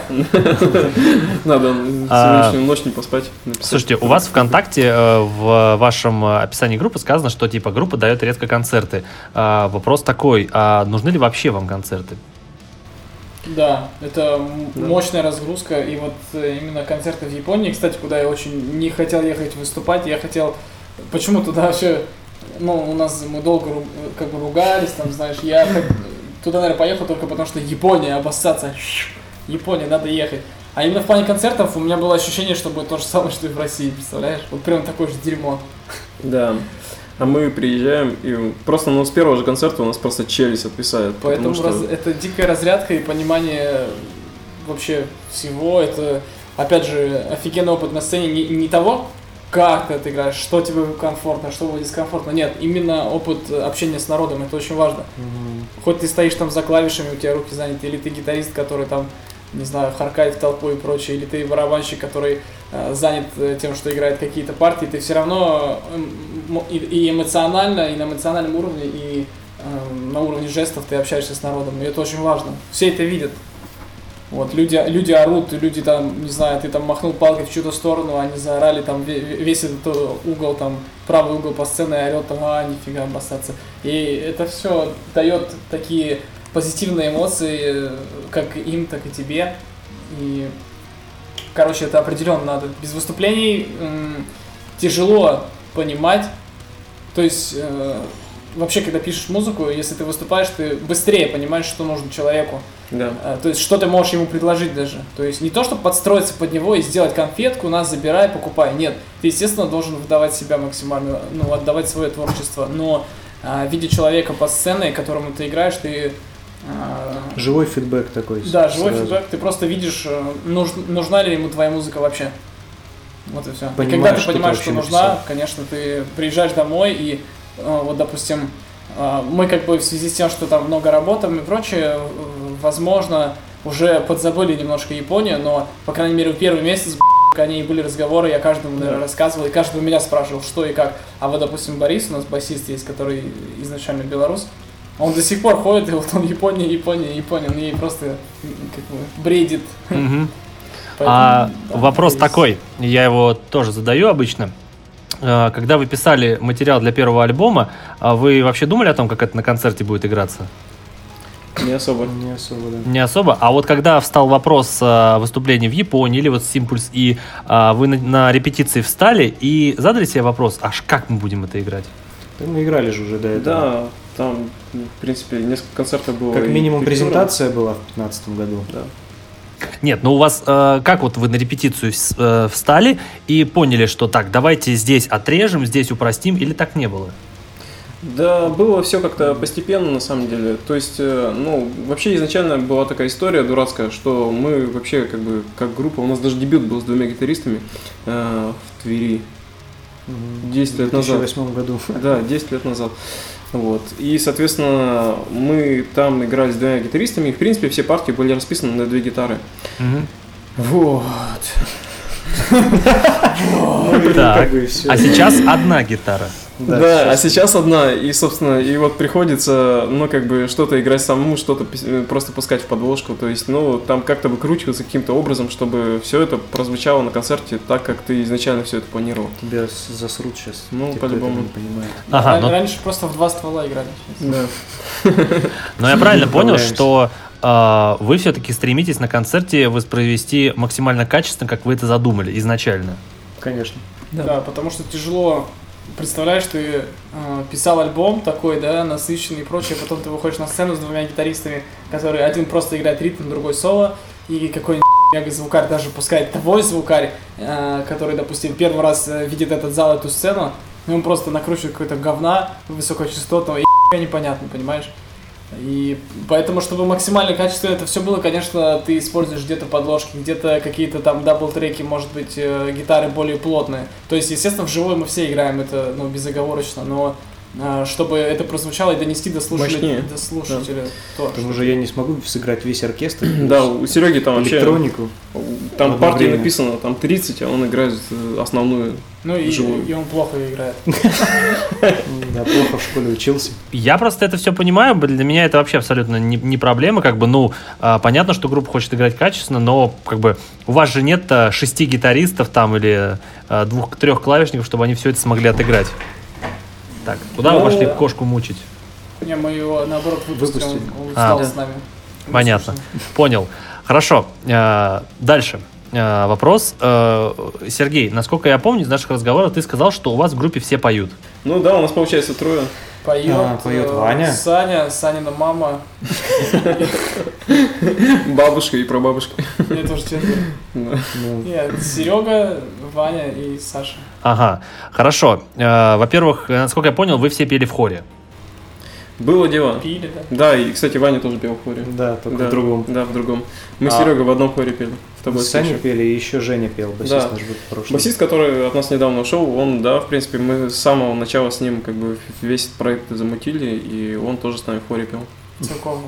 Надо А, сегодняшнюю ночь не поспать. Слушайте, у вас ВКонтакте э, в вашем э, описании группы сказано, что типа группа дает редко концерты. А, вопрос такой, а нужны ли вообще вам концерты? Да, это мощная разгрузка, и вот э, именно концерты в Японии, кстати, куда я очень не хотел ехать выступать, я хотел, почему туда вообще, ну, у нас мы долго ру- как бы ругались, там, знаешь, я туда, наверное, поехал только потому, что Япония, обоссаться, Япония, надо ехать. А именно в плане концертов у меня было ощущение, что будет то же самое, что и в России, представляешь? Вот прям такое же дерьмо. Да. А мы приезжаем, и просто ну, с первого же концерта у нас просто челюсть отписают. Поэтому что... раз- это дикая разрядка и понимание вообще всего. Это, опять же, офигенный опыт на сцене не, не того, как ты отыграешь, что тебе комфортно, что будет дискомфортно. Нет, именно опыт общения с народом, это очень важно. Хоть ты стоишь там за клавишами, у тебя руки заняты, или ты гитарист, который там, не знаю, харкает в толпу и прочее, или ты барабанщик, который э, занят э, тем, что играет какие-то партии, ты все равно м- и, эмоционально, и на эмоциональном уровне, и эм, на уровне жестов ты общаешься с народом, и это очень важно. Все это видят. Вот, люди, люди орут, люди там, не знаю, ты там махнул палкой в чью-то сторону, они заорали, там ве- ве- весь этот э, угол, там, правый угол по сцене орет, там, а, нифига, обоссаться. И это все дает такие позитивные эмоции, э, как им, так и тебе. И, короче, это определенно надо. Без выступлений м, тяжело понимать. То есть, э, вообще, когда пишешь музыку, если ты выступаешь, ты быстрее понимаешь, что нужно человеку. Да. А, То есть, что ты можешь ему предложить даже. То есть, не то, чтобы подстроиться под него и сделать конфетку, нас забирай, покупай. Нет, ты, естественно, должен выдавать себя максимально, ну, отдавать свое творчество. Но, а, видя человека под сценой, которому ты играешь, ты... а, Живой фидбэк такой. да, живой сразу. фидбэк, ты просто видишь, э, нуж- нужна ли ему твоя музыка вообще. Вот и все. И Понимаешь, когда ты что ты понимаешь, что вообще нужна, написал. конечно, ты приезжаешь домой и э, вот, допустим, э, мы как бы в связи с тем, что там много работаем и прочее, возможно, уже подзабыли немножко Японию, но, по крайней мере, в первый месяц о ней были разговоры, я каждому, наверное, рассказывал, и каждый у меня спрашивал, что и как. А вот, допустим, Борис, у нас басист есть, который изначально белорус, он до сих пор ходит, и вот он Япония, Япония, Япония, он ей просто как бы бредит. Мгм. Поэтому, А да, вопрос Борис. такой, я его тоже задаю обычно. Э, Когда вы писали материал для первого альбома, а вы вообще думали о том, как это на концерте будет играться? Не особо. Не особо, да. Не особо. А вот когда встал вопрос э, выступления в Японии или вот с Impulse и э, вы на, репетиции встали и задали себе вопрос, аж как мы будем это играть? Да мы играли же уже до этого. Да, там, в принципе, несколько концертов было. Как минимум презентация была в 2015 году. Да. Нет, ну у вас э, как вот вы на репетицию с- э, встали и поняли, что так, давайте здесь отрежем, здесь упростим, или так не было? Да, было все как-то постепенно на самом деле. То есть, э, ну, вообще изначально была такая история дурацкая, что мы вообще как бы как группа, у нас даже дебют был с двумя гитаристами э, в Твери. Мгм. 10 лет В назад. 2008 году. Да, 10 лет назад. Вот. И, соответственно, мы там играли с двумя гитаристами, и, в принципе, все партии были расписаны на две гитары. Вот. Ну, и Так. А сейчас одна гитара. Да, а сейчас одна, и, собственно, и вот приходится, ну, как бы, что-то играть самому, что-то э, просто пускать в подложку, то есть, ну, там как-то выкручиваться каким-то образом, чтобы все это прозвучало на концерте так, как ты изначально все это планировал. Тебя засрут сейчас. Ну, кто по-любому. Ага, Ран- ну, Раньше просто в два ствола играли. Да. но я правильно понял, что вы все-таки стремитесь на концерте воспроизвести максимально качественно, как вы это задумали изначально. Конечно. Да. потому что тяжело. Представляешь, ты э, писал альбом такой, да, насыщенный и прочее, потом ты выходишь на сцену с двумя гитаристами, которые один просто играет ритм, другой соло, и какой-нибудь звукарь, даже пускай твой звукарь, э, который, допустим, первый раз э, видит этот зал, эту сцену, и он просто накручивает какой-то говна высокочастотного, и непонятно, понимаешь? И поэтому, чтобы максимально качественно это все было, конечно, ты используешь где-то подложки, где-то какие-то там double-track и, может быть, э, гитары более плотные. То есть, естественно, вживую мы все играем это, ну, безоговорочно, но чтобы это прозвучало и донести до слушателя, до слушателя то, Потому что- я не смогу сыграть весь оркестр. Да, у Сереги там вообще, электронику. там партии время. написано, там 30, а он играет э, основную. Ну и, и он плохо играет. Да, плохо в школе учился. Я просто это все понимаю, для меня это вообще абсолютно не, не проблема, как бы, ну, а, понятно, что группа хочет играть качественно, но, как бы, у вас же нет а, шести гитаристов там или а, двух-трех клавишников, чтобы они все это смогли отыграть. Так, куда вы Ну, пошли кошку мучить? Не, мы его, наоборот, выпустили, он, А. с нами. Понятно. Понял. Хорошо. А, Дальше. А, Вопрос. А, Сергей, насколько я помню из наших разговоров, ты сказал, что у вас в группе все поют. Ну да, у нас получается трое. Поет, А, поет э, Ваня. Саня, Санина мама. Бабушка и прабабушка. Я тоже четверо. Ну, Нет, Серега, Ваня и Саша. Ага, хорошо. А, Во-первых, насколько я понял, вы все пели в хоре. Было дело. Пили, да? Да, и, кстати, Ваня тоже пел в хоре. Да, только да, в другом. Да, в другом. Мы с А. Серегой в одном хоре пели. В тобой с Саней пели, и еще Женя пел, басист Да. наш был прошлом. Басист, который от нас недавно ушел, он, да, в принципе, мы с самого начала с ним как бы весь этот проект замутили, и он тоже с нами в хоре пел. Церковно.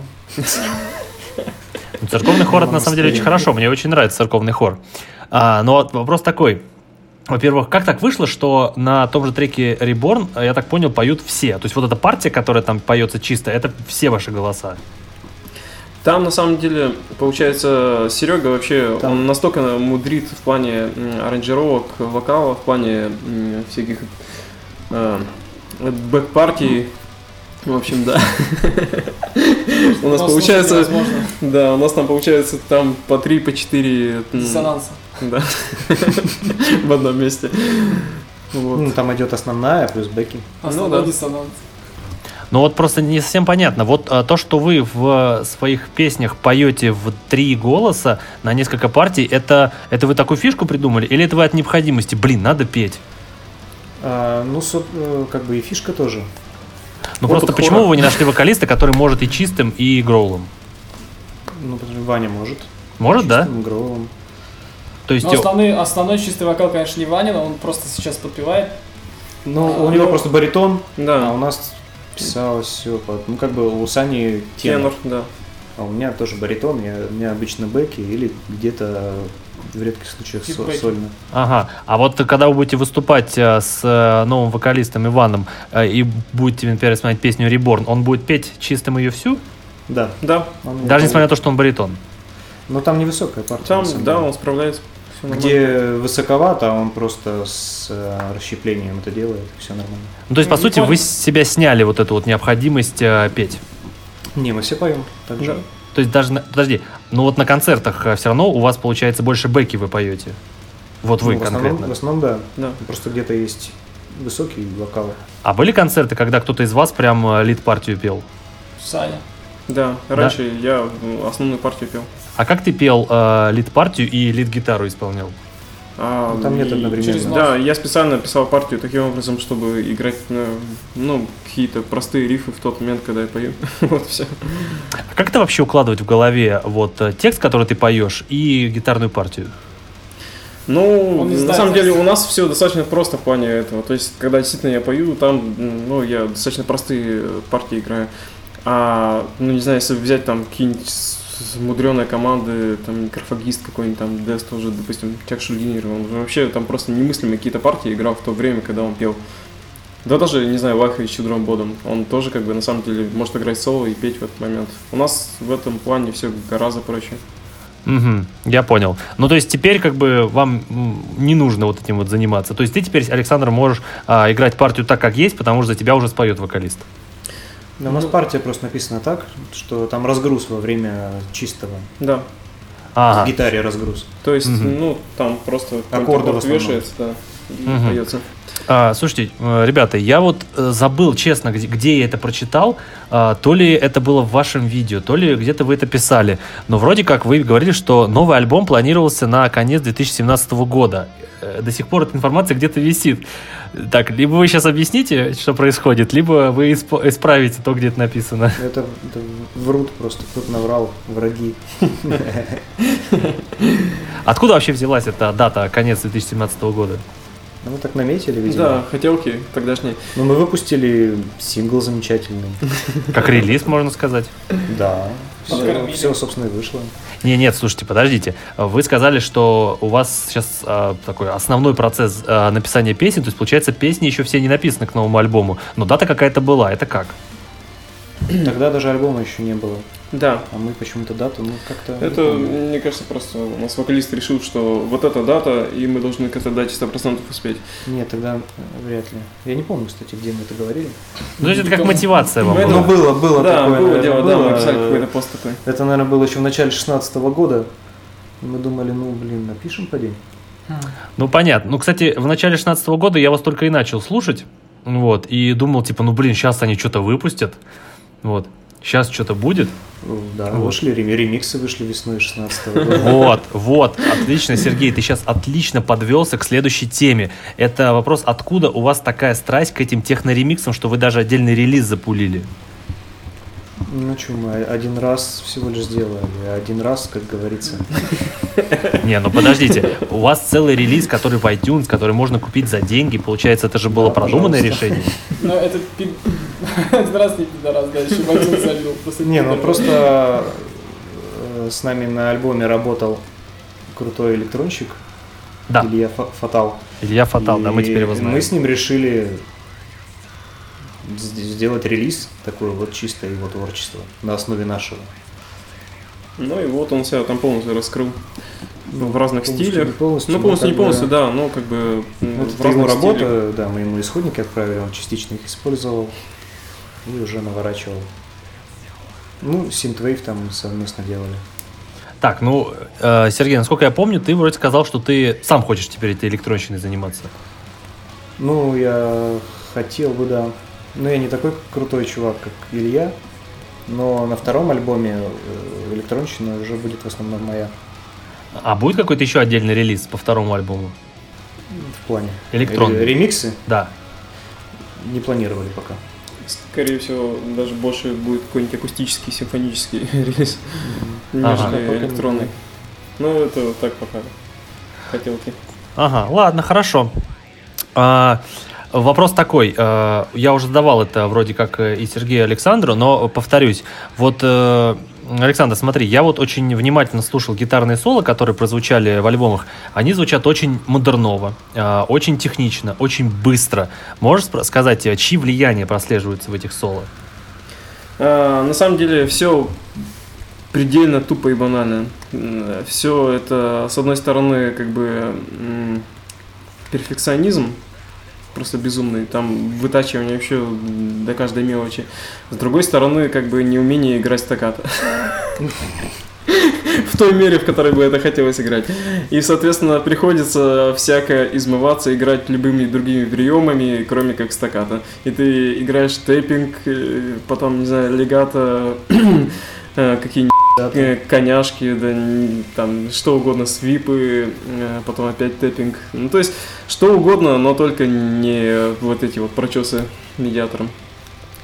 Ну, Церковный хор это на самом деле очень хорошо, мне очень нравится церковный хор. А, но вот вопрос такой. Во-первых, как так вышло, что на том же треке Reborn, а, я так понял, поют все? То есть вот эта партия, которая там поется чисто, это все ваши голоса. Там, на самом деле, получается, Серега вообще, Там- он настолько мудрит в плане аранжировок вокала, в плане всяких э, бэк-партий. В общем, да. У нас получается, да, у нас там получается там по 3, по 4 Диссонанса. Да. В одном месте. Ну, там идет основная, плюс бэки. Основной да. диссонанс. Но вот просто не совсем понятно. Вот а, то, что вы в своих песнях поете в три голоса на несколько партий, это, это вы такую фишку придумали? Или это вы от необходимости? Блин, надо петь. А, ну, со- э, как бы и фишка тоже. Ну Опыт просто почему хора. вы не нашли вокалиста, который может и чистым, и гроулом? Ну, потому что Ваня может. Может, да? Чистым, гроулом. То есть Но основной, основной чистый вокал, конечно, не Ванин, он просто сейчас подпевает. Ну, А, у него ну, просто баритон, а Да, у нас писалось все Ну, как бы у Сани тенор. тенор, да. А у меня тоже баритон, я, у меня обычно бэки или где-то в редких случаях со- сольно. Ага. А вот когда вы будете выступать э, с э, новым вокалистом Иваном э, и будете, например, исполнять песню Reborn, он будет петь чистым ее всю? Да. Да, он- Даже несмотря на то, что он баритон. Но там невысокая партия. там, да, деле. он справляется. Нормально. Где высоковато, он просто с э, расщеплением это делает, все нормально. Ну, то есть, по Ну, сути, вы прикольно. с себя сняли вот эту вот необходимость э, петь. Не, мы все поем. Так же. Да. То есть даже, на- подожди, ну вот на концертах все равно у вас получается больше бэки вы поете. Вот вы Ну, в основном, конкретно. в основном, да. Да. Просто где-то есть высокий вокал. А были концерты, когда кто-то из вас прям э, лид-партию пел? Саня. Да, раньше я м, основную партию пел. А как ты пел э, лид-партию и лид-гитару исполнял? А, Ну, там нет одновременно. через. Да, я специально писал партию таким образом, чтобы играть на, ну, какие-то простые рифы в тот момент, когда я пою. вот все. А как это вообще укладывать в голове вот э, текст, который ты поешь, и гитарную партию? Ну, на знает, самом деле у нас все достаточно просто в плане этого. То есть, когда действительно я пою, там, ну, я достаточно простые партии играю. А, ну, не знаю, если взять там какие-нибудь мудреные команды, там, микрофагист какой-нибудь, там, Дэс тоже, допустим, Чак Шульдинер, он вообще там просто немыслимые какие-то партии играл в то время, когда он пел. Да даже, не знаю, Ваха и Чудром Бодом, он тоже, как бы, на самом деле, может играть соло и петь в этот момент. У нас в этом плане все гораздо проще. Угу, я понял. Ну, то есть теперь как бы вам не нужно вот этим вот заниматься. То есть ты теперь, Александр, можешь а, играть партию так, как есть, потому что за тебя уже споет вокалист. Но у нас Ну. партия просто написана так, что там разгруз во время чистого. Да. В Ага. гитаре разгруз. То есть, Мгм. ну, там просто Аккорды в вешается, да, и поется. А, слушайте, э, ребята, я вот э, забыл, честно, где, где я это прочитал. А, то ли это было в вашем видео, то ли где-то вы это писали. Но вроде как вы говорили, что новый альбом планировался на конец 2017 года. Э, До сих пор эта информация где-то висит. Так, либо вы сейчас объясните, что происходит, либо вы исп- исправите то, где это написано. Это, это врут просто, кто-то наврал, враги. Откуда вообще взялась эта дата, конец 2017 года? Ну, мы так наметили, видимо. Да, хотелки тогдашние. Но мы выпустили сингл замечательный. Как релиз, можно сказать. Да. Все, собственно, и вышло. Не, нет, слушайте, подождите. Вы сказали, что у вас сейчас а, такой основной процесс а, написания песен, то есть, получается, песни еще все не написаны к новому альбому, но дата какая-то была. Это как? Тогда даже альбома еще не было. Да. А мы почему-то дату, ну, как-то... Это, мне кажется, просто у нас вокалист решил, что вот эта дата, и мы должны к этой дате 100% успеть. Нет, тогда э, вряд ли. Я не помню, кстати, где мы это говорили. Ну, это как мотивация вам Ну, было, было да, такое, было наверное, дело, да, мы было. писали какой-то пост такой. Это, наверное, было еще в начале 16 года. Мы думали, ну, блин, напишем по день. Ну, понятно. Ну, кстати, в начале 16 года я вас только и начал слушать, вот, и думал, типа, ну, блин, сейчас они что-то выпустят, вот, сейчас что-то будет. Да, Вот. вышли реми- ремиксы, вышли весной 16 года. Вот, вот, отлично, Сергей, ты сейчас отлично подвелся к следующей теме. Это вопрос, откуда у вас такая страсть к этим техноремиксам, что вы даже отдельный релиз запулили? Ну, что, мы один раз всего лишь сделали. Один раз, как говорится. Не, ну подождите, у вас целый релиз, который в iTunes, который можно купить за деньги, получается, это же было Да, продуманное пожалуйста. решение. Ну, это. Здравствуй, пидорас, да, еще в один залил. Не, ну просто э, с нами на альбоме работал крутой электронщик Да, Илья Фа- Фатал. Илья Фатал, да, мы теперь его знаем. Мы с ним решили сделать релиз, такое вот чистое его творчество, на основе нашего. Ну и вот он себя там полностью раскрыл. в разных полностью, стилях. не полностью, Ну, но полностью, не полностью, да, но как бы Ну, в это его разных работа, стилях. да, мы ему исходники отправили, он частично их использовал и уже наворачивал. Ну, Synthwave там совместно делали. Так, ну, э, Сергей, насколько я помню, ты вроде сказал, что ты сам хочешь теперь этой электронщиной заниматься. Ну, я хотел бы, да. Но я не такой крутой чувак, как Илья. Но на втором альбоме э, электронщина уже будет в основном моя А будет какой-то еще отдельный релиз по второму альбому? в плане. Электронный. Ре- Ремиксы Да. не планировали пока. Скорее всего, даже больше будет какой-нибудь акустический, симфонический релиз, нежели электронный. Ну, это вот так пока. Хотелки. Ага, ладно, хорошо. А, вопрос такой. а, я уже задавал это вроде как э, и Сергею Александру, но повторюсь. Вот э, Александр, смотри, я вот очень внимательно слушал гитарные соло, которые прозвучали в альбомах. Они звучат очень модерново, э, очень технично, очень быстро. Можешь сказать, э, чьи влияния прослеживаются в этих соло? А, на самом деле все предельно тупо и банально. Все это, с одной стороны, как бы перфекционизм, просто безумный, там вытачивание вообще до каждой мелочи. С другой стороны, как бы неумение играть стаккато. В той мере, в которой бы это хотелось играть. И, соответственно, приходится всяко измываться, играть любыми другими приемами, кроме как стаккато. И ты играешь тэппинг, э, потом, не знаю, легато, какие-нибудь э, коняшки, да, там, что угодно, свипы, э, потом опять тэппинг. Ну, то есть, что угодно, но только не вот эти вот прочесы медиатором.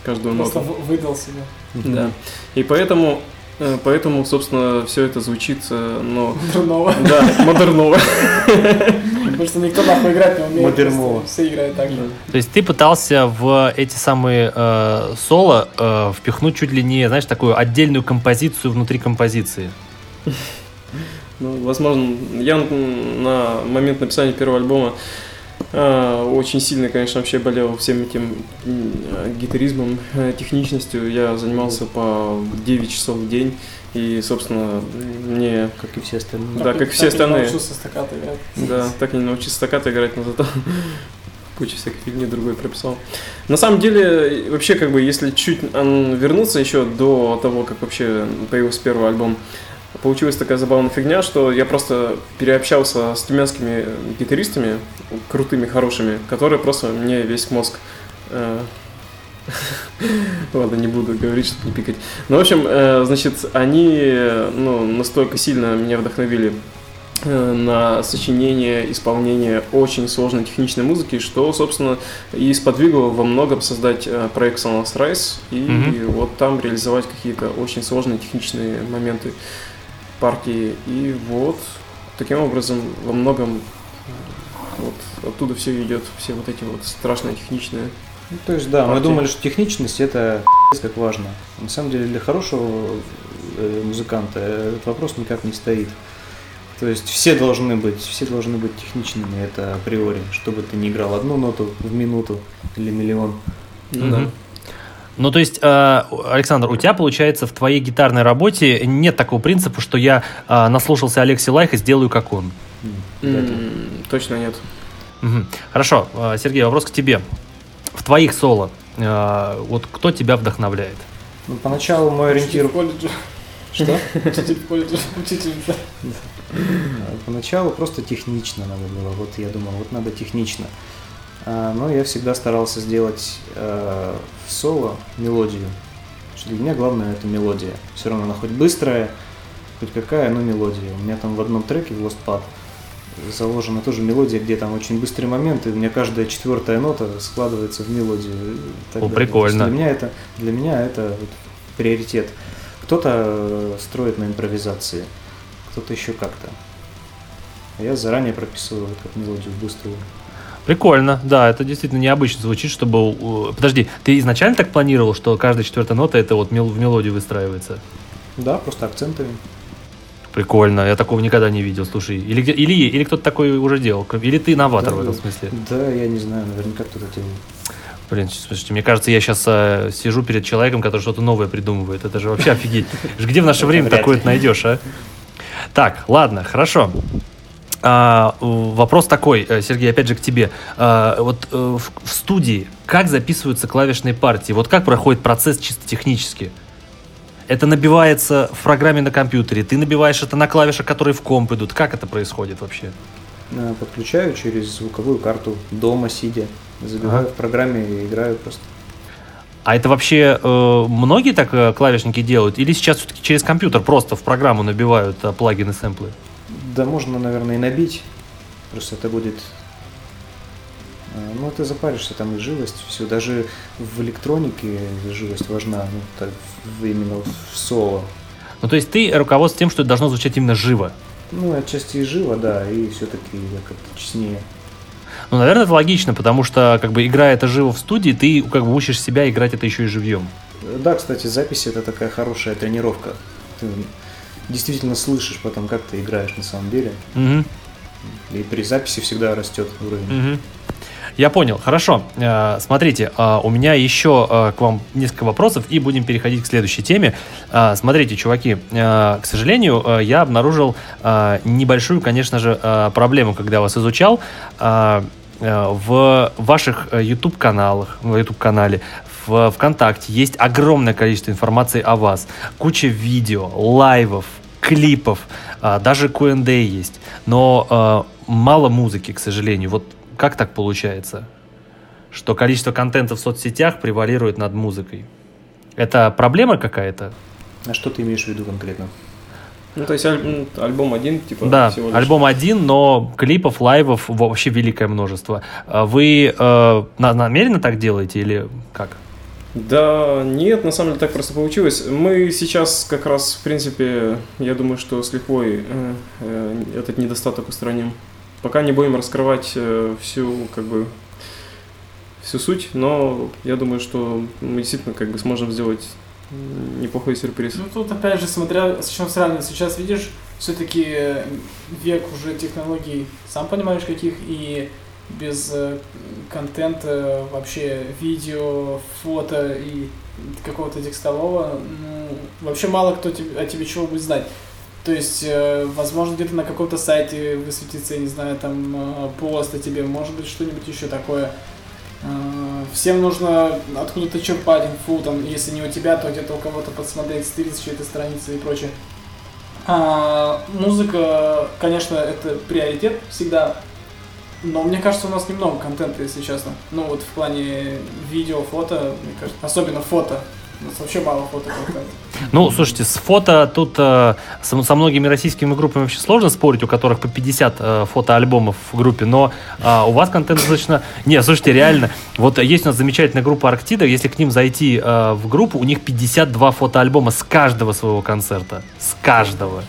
Каждую Просто ноту. в- выдал себя. Да. И поэтому, э, поэтому, собственно, все это звучит, э, ну, Дурного. да, модерново. Потому что никто нахуй играть не умеет. Модерново. Все играют так же. То есть ты пытался в эти самые э, соло э, впихнуть чуть ли не, знаешь, такую отдельную композицию внутри композиции. Ну, возможно, я на момент написания первого альбома э, очень сильно, конечно, вообще болел всем этим э, гитаризмом, э, техничностью. Я занимался по 9 часов в день. И, собственно, мне, Как и все остальные. Да, Так как и- все так остальные. научился стаккато играть. да, так и не научился стаккато играть, но зато куча всякой фигни другой прописал. На самом деле, вообще, как бы, если чуть вернуться еще до того, как вообще появился первый альбом, получилась такая забавная фигня, что я просто переобщался с тюменскими гитаристами, крутыми, хорошими, которые просто мне весь мозг э, Ладно, не буду говорить, чтобы не пикать. Ну, в общем, э, значит, они ну, настолько сильно меня вдохновили э, на сочинение, исполнение очень сложной техничной музыки, что, собственно, и сподвигло во многом создать проект Sonos Rise и Мгм. вот там реализовать какие-то очень сложные техничные моменты партии. И вот таким образом во многом вот оттуда все идет, все вот эти вот страшные техничные. Ну, то есть, да, мы Партии. думали, что техничность это как важно. На самом деле для хорошего э, музыканта этот вопрос никак не стоит. То есть все должны быть, все должны быть техничными, это априори, чтобы ты не играл одну ноту в минуту или миллион. Ну да. Ну, то есть, э, Александр, у тебя, получается, в твоей гитарной работе нет такого принципа, что я э, наслушался Алекси Лайха, сделаю как он. М, Точно нет. Мгм. Хорошо, э, Сергей, вопрос к тебе. В твоих соло, вот кто тебя вдохновляет? Ну, поначалу мой ориентир... Что? Учитель в колледже. Учительница. Поначалу просто технично надо было. Вот я думал, вот надо технично. А, Но я всегда старался сделать э, в соло мелодию. Что для меня главное это мелодия. Все равно она хоть быстрая, хоть какая, но мелодия. У меня там в одном треке в Lost Pad заложена тоже мелодия, где там очень быстрый момент, и у меня каждая четвертая нота складывается в мелодию. О, далее. прикольно. Для меня это, для меня это вот приоритет. Кто-то э, строит на импровизации, кто-то еще как-то. А я заранее прописываю вот как мелодию быструю. Прикольно, да, это действительно необычно звучит, чтобы... Подожди, ты изначально так планировал, что каждая четвертая нота это вот в мелодию выстраивается? Да, просто акцентами. Прикольно, я такого никогда не видел, слушай. Или, где- или, или кто-то такой уже делал, или ты новатор Да, в этом да. смысле? Да, я не знаю, наверняка кто-то делает. Блин, слушайте, мне кажется, я сейчас сижу перед человеком, который что-то новое придумывает. Это же вообще офигеть. Где в наше время такое найдешь, а? Так, ладно, хорошо. А, вопрос такой, э, Сергей, опять же к тебе. А, вот э, в, в студии как записываются клавишные партии? Вот как проходит процесс чисто технически? Это набивается в программе на компьютере, ты набиваешь это на клавишах, которые в комп идут. Как это происходит вообще? Э, Подключаю через звуковую карту дома сидя. Забиваю Ага. в программе и играю просто. А это вообще э, многие так э, клавишники делают? Или сейчас все-таки через компьютер просто в программу набивают э, плагины сэмплы? Да, можно, наверное, и набить. Просто это будет... э, Ну, ты запаришься, там и живость, все. Даже в электронике живость важна, ну, так, именно в соло. Ну, то есть ты руководствуешься тем, что это должно звучать именно живо. Ну, отчасти и живо, да, и все-таки как-то честнее. Ну, наверное, это логично, потому что, как бы, играя это живо в студии, ты, как бы, учишь себя играть это еще и живьем. Э, Да, кстати, запись это такая хорошая тренировка. ты действительно слышишь потом, как ты играешь на самом деле. Мгм. И при записи всегда растет уровень. Мгм. Я понял, хорошо. Э, Смотрите, э, у меня еще э, к вам несколько вопросов, и будем переходить к следующей теме. Смотрите, чуваки, к сожалению, я обнаружил небольшую, конечно же, проблему, когда вас изучал. В ваших э, YouTube-каналах, в YouTube-канале, в ВКонтакте есть огромное количество информации о вас. Куча видео, лайвов, клипов, а, даже Q&A есть. Но а, мало музыки, к сожалению. Вот как так получается? Что количество контента в соцсетях превалирует над музыкой. Это проблема какая-то? А что ты имеешь в виду конкретно? Ну, то есть аль- м, альбом один, типа, Да, всего лишь. альбом один, но клипов, лайвов вообще великое множество. А Вы э, на- намеренно так делаете или как? Да, нет, на самом деле так просто получилось. Мы сейчас как раз, в принципе, я думаю, что с лихвой э, э, этот недостаток устраним. Пока не будем раскрывать э, всю, как бы, всю суть, но я думаю, что мы действительно как бы сможем сделать неплохой сюрприз. Ну тут опять же, смотря с чем сравнивать, сейчас видишь, все-таки век уже технологий, сам понимаешь, каких, и без э, контента вообще видео, фото и какого-то текстового, ну, вообще мало кто о тебе чего будет знать. То есть, э, возможно, где-то на каком-то сайте высветится, я не знаю, там э, пост о тебе, может быть, что-нибудь еще такое. Всем нужно откуда-то черпать инфу, там, если не у тебя, то где-то у кого-то подсмотреть стиль с чьей-то страницы и прочее. А, музыка, конечно, это приоритет всегда, но мне кажется, у нас немного контента, если честно. Ну вот в плане видео, фото, мне кажется, особенно фото. У нас вообще мало фото контента. Ну, слушайте, с фото тут э, со, со многими российскими группами вообще сложно спорить, у которых по 50 э, фотоальбомов в группе, но а, у вас контент достаточно... Не, слушайте, реально, вот есть у нас замечательная группа Арктида, если к ним зайти э, в группу, у них 52 фотоальбома с каждого своего концерта. С каждого.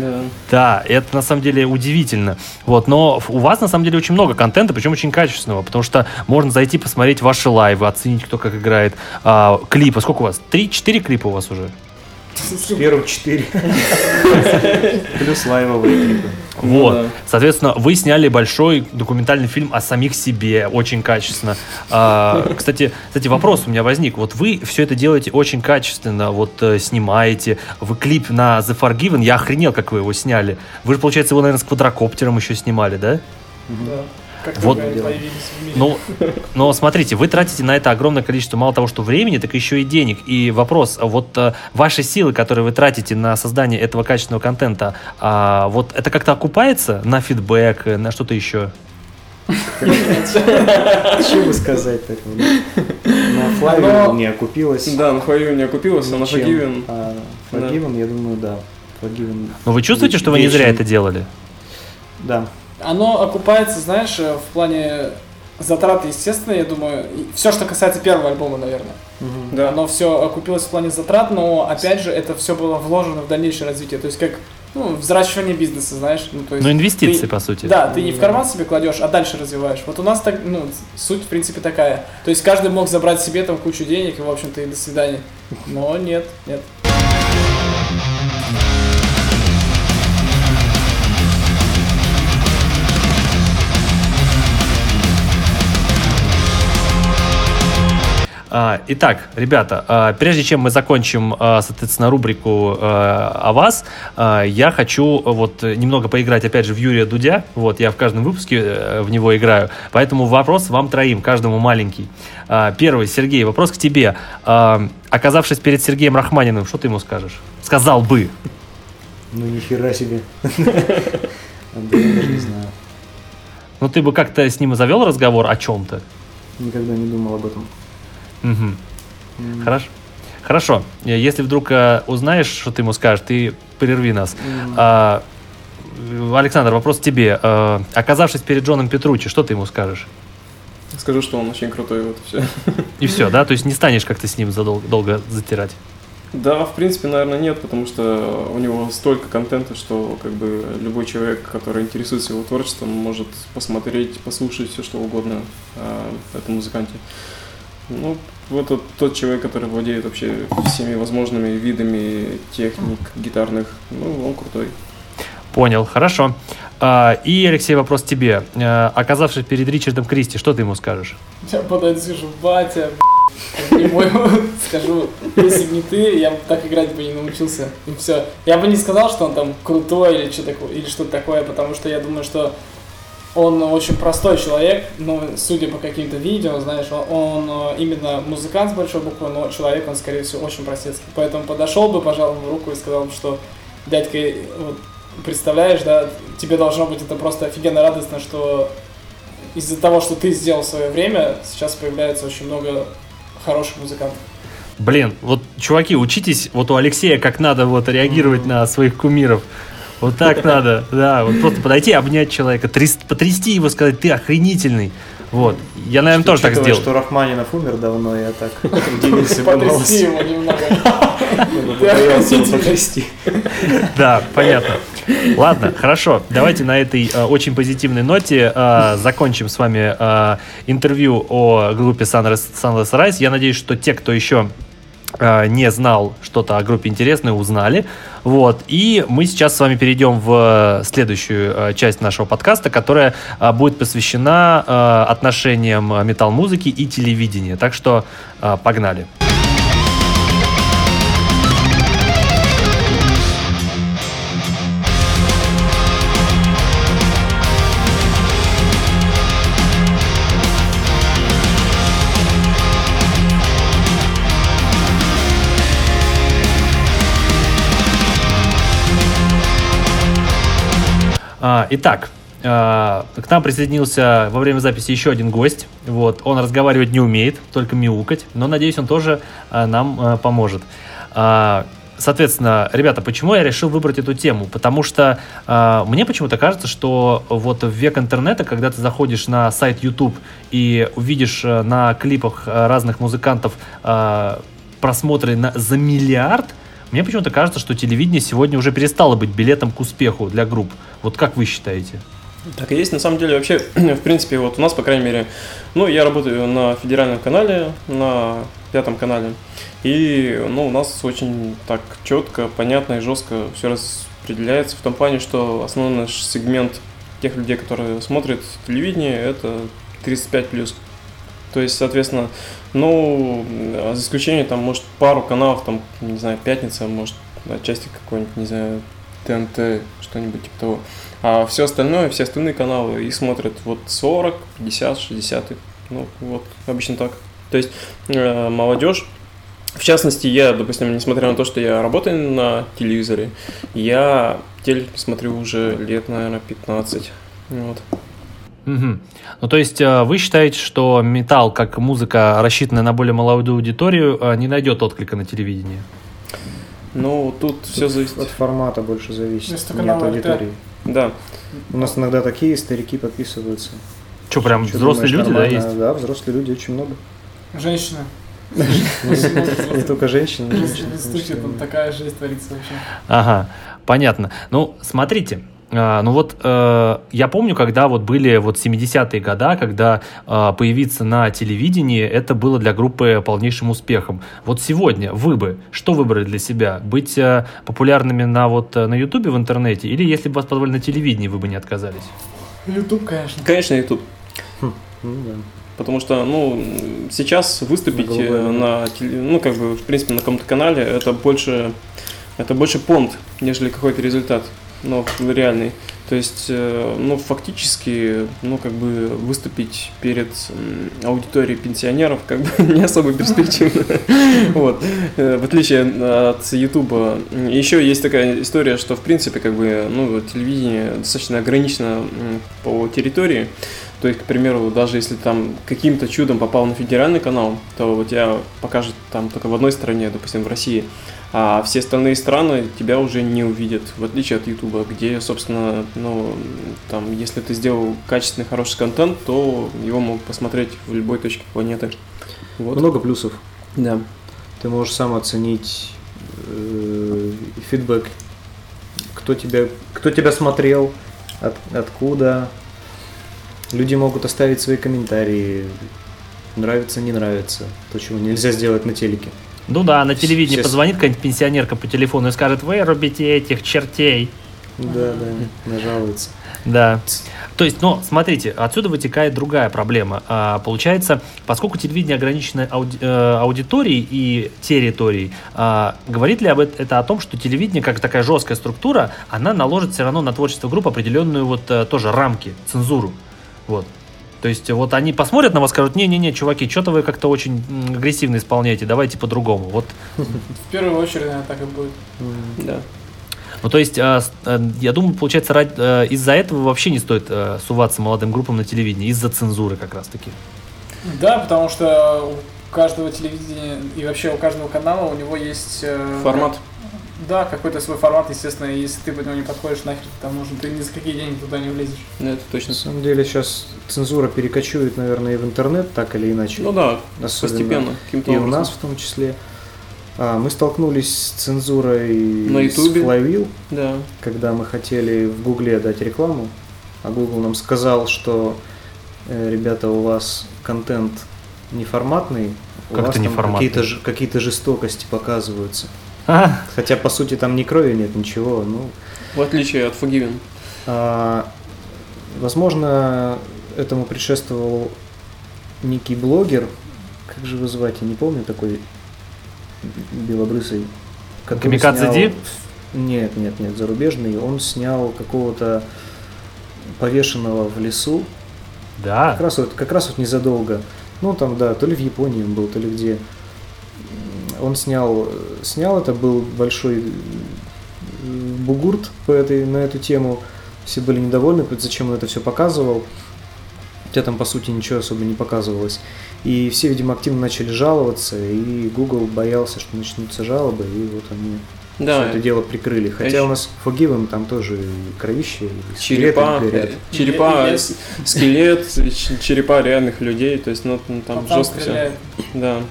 Да. Да, это на самом деле удивительно. Вот, но у вас на самом деле очень много контента, причем очень качественного, потому что можно зайти посмотреть ваши лайвы, оценить, кто как играет. А, клипы, сколько у вас? Три-четыре клипа у вас уже? Первых четыре. Плюс лайвовые клипы. Ну Вот. да. Соответственно, вы сняли большой документальный фильм о самих себе, очень качественно. А, кстати, кстати, вопрос у меня возник. Вот вы все это делаете очень качественно, вот э, снимаете. Вы клип на The Forgiven, я охренел, как вы его сняли. Вы же, получается, его, наверное, с квадрокоптером еще снимали, да? Да. Как Вот. Ну, но смотрите, вы тратите на это огромное количество мало того, что времени, так еще и денег. И вопрос, а вот э, ваши силы, которые вы тратите на создание этого качественного контента, а, вот это как-то окупается на фидбэк, э, на что-то еще? Что бы сказать такого? На Флаве Оно- не окупилось. Да, на Forgiven не окупилось, а на. Forgiven... А Forgiven, я думаю, да. Forgiven. Но вы чувствуете, что вы не зря это делали? Да. Оно окупается, знаешь, э, в плане затраты, естественно, я думаю, все, что касается первого альбома, наверное. Мгм. Да. Оно все окупилось в плане затрат, но опять же это все было вложено в дальнейшее развитие. То есть как ну, взращивание бизнеса, знаешь. Ну, то есть Ну, инвестиции, ты- по сути. Да, ты не в карман себе кладешь, а дальше развиваешь. Вот у нас так, ну, суть в принципе такая. То есть каждый мог забрать себе там кучу денег и, в общем-то, и до свидания. Но нет, нет. Итак, ребята, а, прежде чем мы закончим, а, соответственно, рубрику а, о вас, а, я хочу вот немного поиграть, опять же, в Юрия Дудя. Вот, я в каждом выпуске э, в него играю. Поэтому вопрос вам троим, каждому маленький. А, Первый, Сергей, вопрос к тебе. А, Оказавшись перед Сергеем Рахманиным, что ты ему скажешь? Сказал бы. Ну нихера себе. Да я даже не знаю. Ну, ты бы как-то с ним завел разговор о чем-то? Никогда не думал об этом. М, Хорошо. Хорошо. Э, Если вдруг э, узнаешь, что ты ему скажешь, ты прерви нас. м, А, э, Александр, вопрос тебе. А, Оказавшись перед Джоном Петручи, что ты ему скажешь? Скажу, что он очень крутой, вот и все. И все, да? То есть не станешь как-то с ним задол- долго затирать. Да, в принципе, наверное, нет, потому что у него столько контента, что как бы любой человек, который интересуется его творчеством, может посмотреть, послушать все что угодно о этом музыканте. Ну, вот тот, тот человек, который владеет вообще всеми возможными видами техник гитарных, ну, он крутой. Понял, хорошо. А, И, Алексей, вопрос тебе. А, Оказавшись перед Ричардом Кристи, что ты ему скажешь? Я подойду, скажу, батя, скажу, если бы не ты, я бы так играть бы не научился. И все. Я бы не сказал, что он там крутой или что такое, или что-то такое, потому что я думаю, что он очень простой человек, но судя по каким-то видео, знаешь, он, он, э, именно музыкант с большой буквы, но человек он, скорее всего, очень простецкий. Поэтому подошел бы, пожал ему руку и сказал бы, что дядька, вот, представляешь, да, тебе должно быть это просто офигенно радостно, что из-за того, что ты сделал в свое время, сейчас появляется очень много хороших музыкантов. Блин, вот, чуваки, учитесь вот у Алексея, как надо вот реагировать на своих кумиров. Вот так надо, да, вот просто подойти, обнять человека, тряс- потрясти его, сказать, ты охренительный. Вот, я, наверное, тоже так сделал. что Рахманинов умер давно, я так удивился, Потрясти его немного. Да, понятно. Ладно, хорошо. Давайте на этой э, очень позитивной ноте э, закончим с вами э, интервью о группе Sunless, Sunless Rise. Я надеюсь, что те, кто еще не знал что-то о группе интересное, узнали. Вот. И мы сейчас с вами перейдем в следующую э, часть нашего подкаста, которая э, будет посвящена э, отношениям э, метал-музыки и телевидения. Так что э, погнали. Итак, а, к нам присоединился во время записи еще один гость. Вот, он разговаривать не умеет, только мяукать, но надеюсь, он тоже а, нам а, поможет. А, Соответственно, ребята, почему я решил выбрать эту тему? Потому что а, мне почему-то кажется, что вот в век интернета, когда ты заходишь на сайт YouTube и увидишь а, на клипах а, разных музыкантов а, просмотры на, за миллиард, мне почему-то кажется, что телевидение сегодня уже перестало быть билетом к успеху для групп. Вот как вы считаете? Так и есть, на самом деле, вообще, в принципе, вот у нас, по крайней мере, ну, я работаю на федеральном канале, на пятом канале, и, ну, у нас очень так четко, понятно и жестко все распределяется в том плане, что основной наш сегмент тех людей, которые смотрят телевидение, это 35 плюс. То есть, соответственно, ну, за исключением, там, может, пару каналов, там, не знаю, пятница, может, отчасти какой-нибудь, не знаю, ТНТ, что-нибудь типа того. А все остальное, все остальные каналы их смотрят вот 40, 50, 60. Ну, вот, обычно так. То есть э, молодежь, в частности, я, допустим, несмотря на то, что я работаю на телевизоре, я телек смотрю уже лет, наверное, 15. Вот. Мгм. Ну, то есть э, вы считаете, что металл, как музыка, рассчитанная на более молодую аудиторию, э, не найдет отклика на телевидении? Ну, тут все зависит. От формата больше зависит, не от аудитории. Да. У нас иногда такие старики подписываются. Что, прям Чё взрослые думаешь, люди, да, нормально? есть? Да, взрослые люди очень много. Женщина. Не только женщины, но В женщины, институте конечно, там такая жизнь творится вообще. Ага, понятно. Ну, смотрите, ну вот э, я помню, когда вот были вот 70-е года, когда э, появиться на телевидении, это было для группы полнейшим успехом. Вот сегодня вы бы что выбрали для себя? Быть э, популярными на вот э, на Ютубе в интернете или если бы вас позвали на телевидении, вы бы не отказались? Ютуб, конечно. Конечно, YouTube. Ну да. Потому что, ну, сейчас выступить На голубой ноге. на, теле- ну, как бы, в принципе, на каком-то канале, это больше, это больше понт, нежели какой-то результат, ну, реальный. То есть, э, ну, фактически, ну, как бы, выступить перед аудиторией пенсионеров, как бы, не особо перспективно. Вот. Э, В отличие от Ютуба. Еще есть такая история, что, в принципе, как бы, ну, телевидение достаточно ограничено по территории. То есть, к примеру, даже если там каким-то чудом попал на федеральный канал, то у тебя покажут там только в одной стране, допустим, в России, а все остальные страны тебя уже не увидят, в отличие от Ютуба, где, собственно, ну, там, если ты сделал качественный, хороший контент, то его могут посмотреть в любой точке планеты. Вот. Много плюсов. Да. Ты можешь сам оценить э, фидбэк, кто тебя, кто тебя смотрел, от- откуда. Люди могут оставить свои комментарии. нравится, не нравится. То, чего нельзя сделать на телеке. Ну да, на телевидении Все- позвонит какая-нибудь пенсионерка по телефону и скажет, вырубите этих чертей. Да, да, нажалуется. Да. То есть, но смотрите, отсюда вытекает другая проблема. А, получается, поскольку телевидение ограничено ауди- э, аудиторией и территорией, а, говорит ли об эт- это о том, что телевидение, как такая жесткая структура, она наложит все равно на творчество групп определенную вот э, тоже рамки, цензуру. Вот. То есть вот они посмотрят на вас, скажут, не-не-не, чуваки, что-то вы как-то очень агрессивно исполняете, давайте по-другому. Вот В первую очередь, наверное, так и будет. Да. Ну, то есть, э, э, я думаю, получается, э, из-за этого вообще не стоит э, суваться молодым группам на телевидении, из-за цензуры как раз-таки. Да, потому что у каждого телевидения и вообще у каждого канала у него есть... э, Формат. Да, какой-то свой формат, естественно, и если ты по нему не подходишь, нахер ты там нужен, ты ни за какие деньги туда не влезешь. Да, это точно. На самом деле сейчас цензура перекочует, наверное, и в интернет, так или иначе. Ну да, Особенно постепенно, каким-то И у образом. нас в том числе. А, мы столкнулись с цензурой На с Ютубе. Flywheel, Да. когда мы хотели в Гугле дать рекламу, а Google нам сказал, что э, ребята, у вас контент неформатный, у Как вас это там неформатный? какие-то, какие-то жестокости показываются. А, Хотя, по сути, там ни крови нет, ничего. Ну, В отличие от Forgiven. а, возможно, этому предшествовал некий блогер, как же его звать, я не помню, такой белобрысый. который Камикадзе снял- Ди? Нет, нет, нет, зарубежный. Он снял какого-то повешенного в лесу, да. как раз вот, как раз вот незадолго. Ну, там, да, то ли в Японии он был, то ли где. Он снял, э, снял это, был большой э, бугурт по этой, на эту тему. Все были недовольны, зачем он это все показывал. Хотя там, по сути, ничего особо не показывалось. И все, видимо, активно начали жаловаться, и Google боялся, что начнутся жалобы, и вот они Да, все это дело прикрыли. Хотя еще- у нас Forgiven там тоже и кровище, и черепа, горят. э, черепа, И- с- скелет, черепа реальных людей, то есть, ну, там жестко все. Да.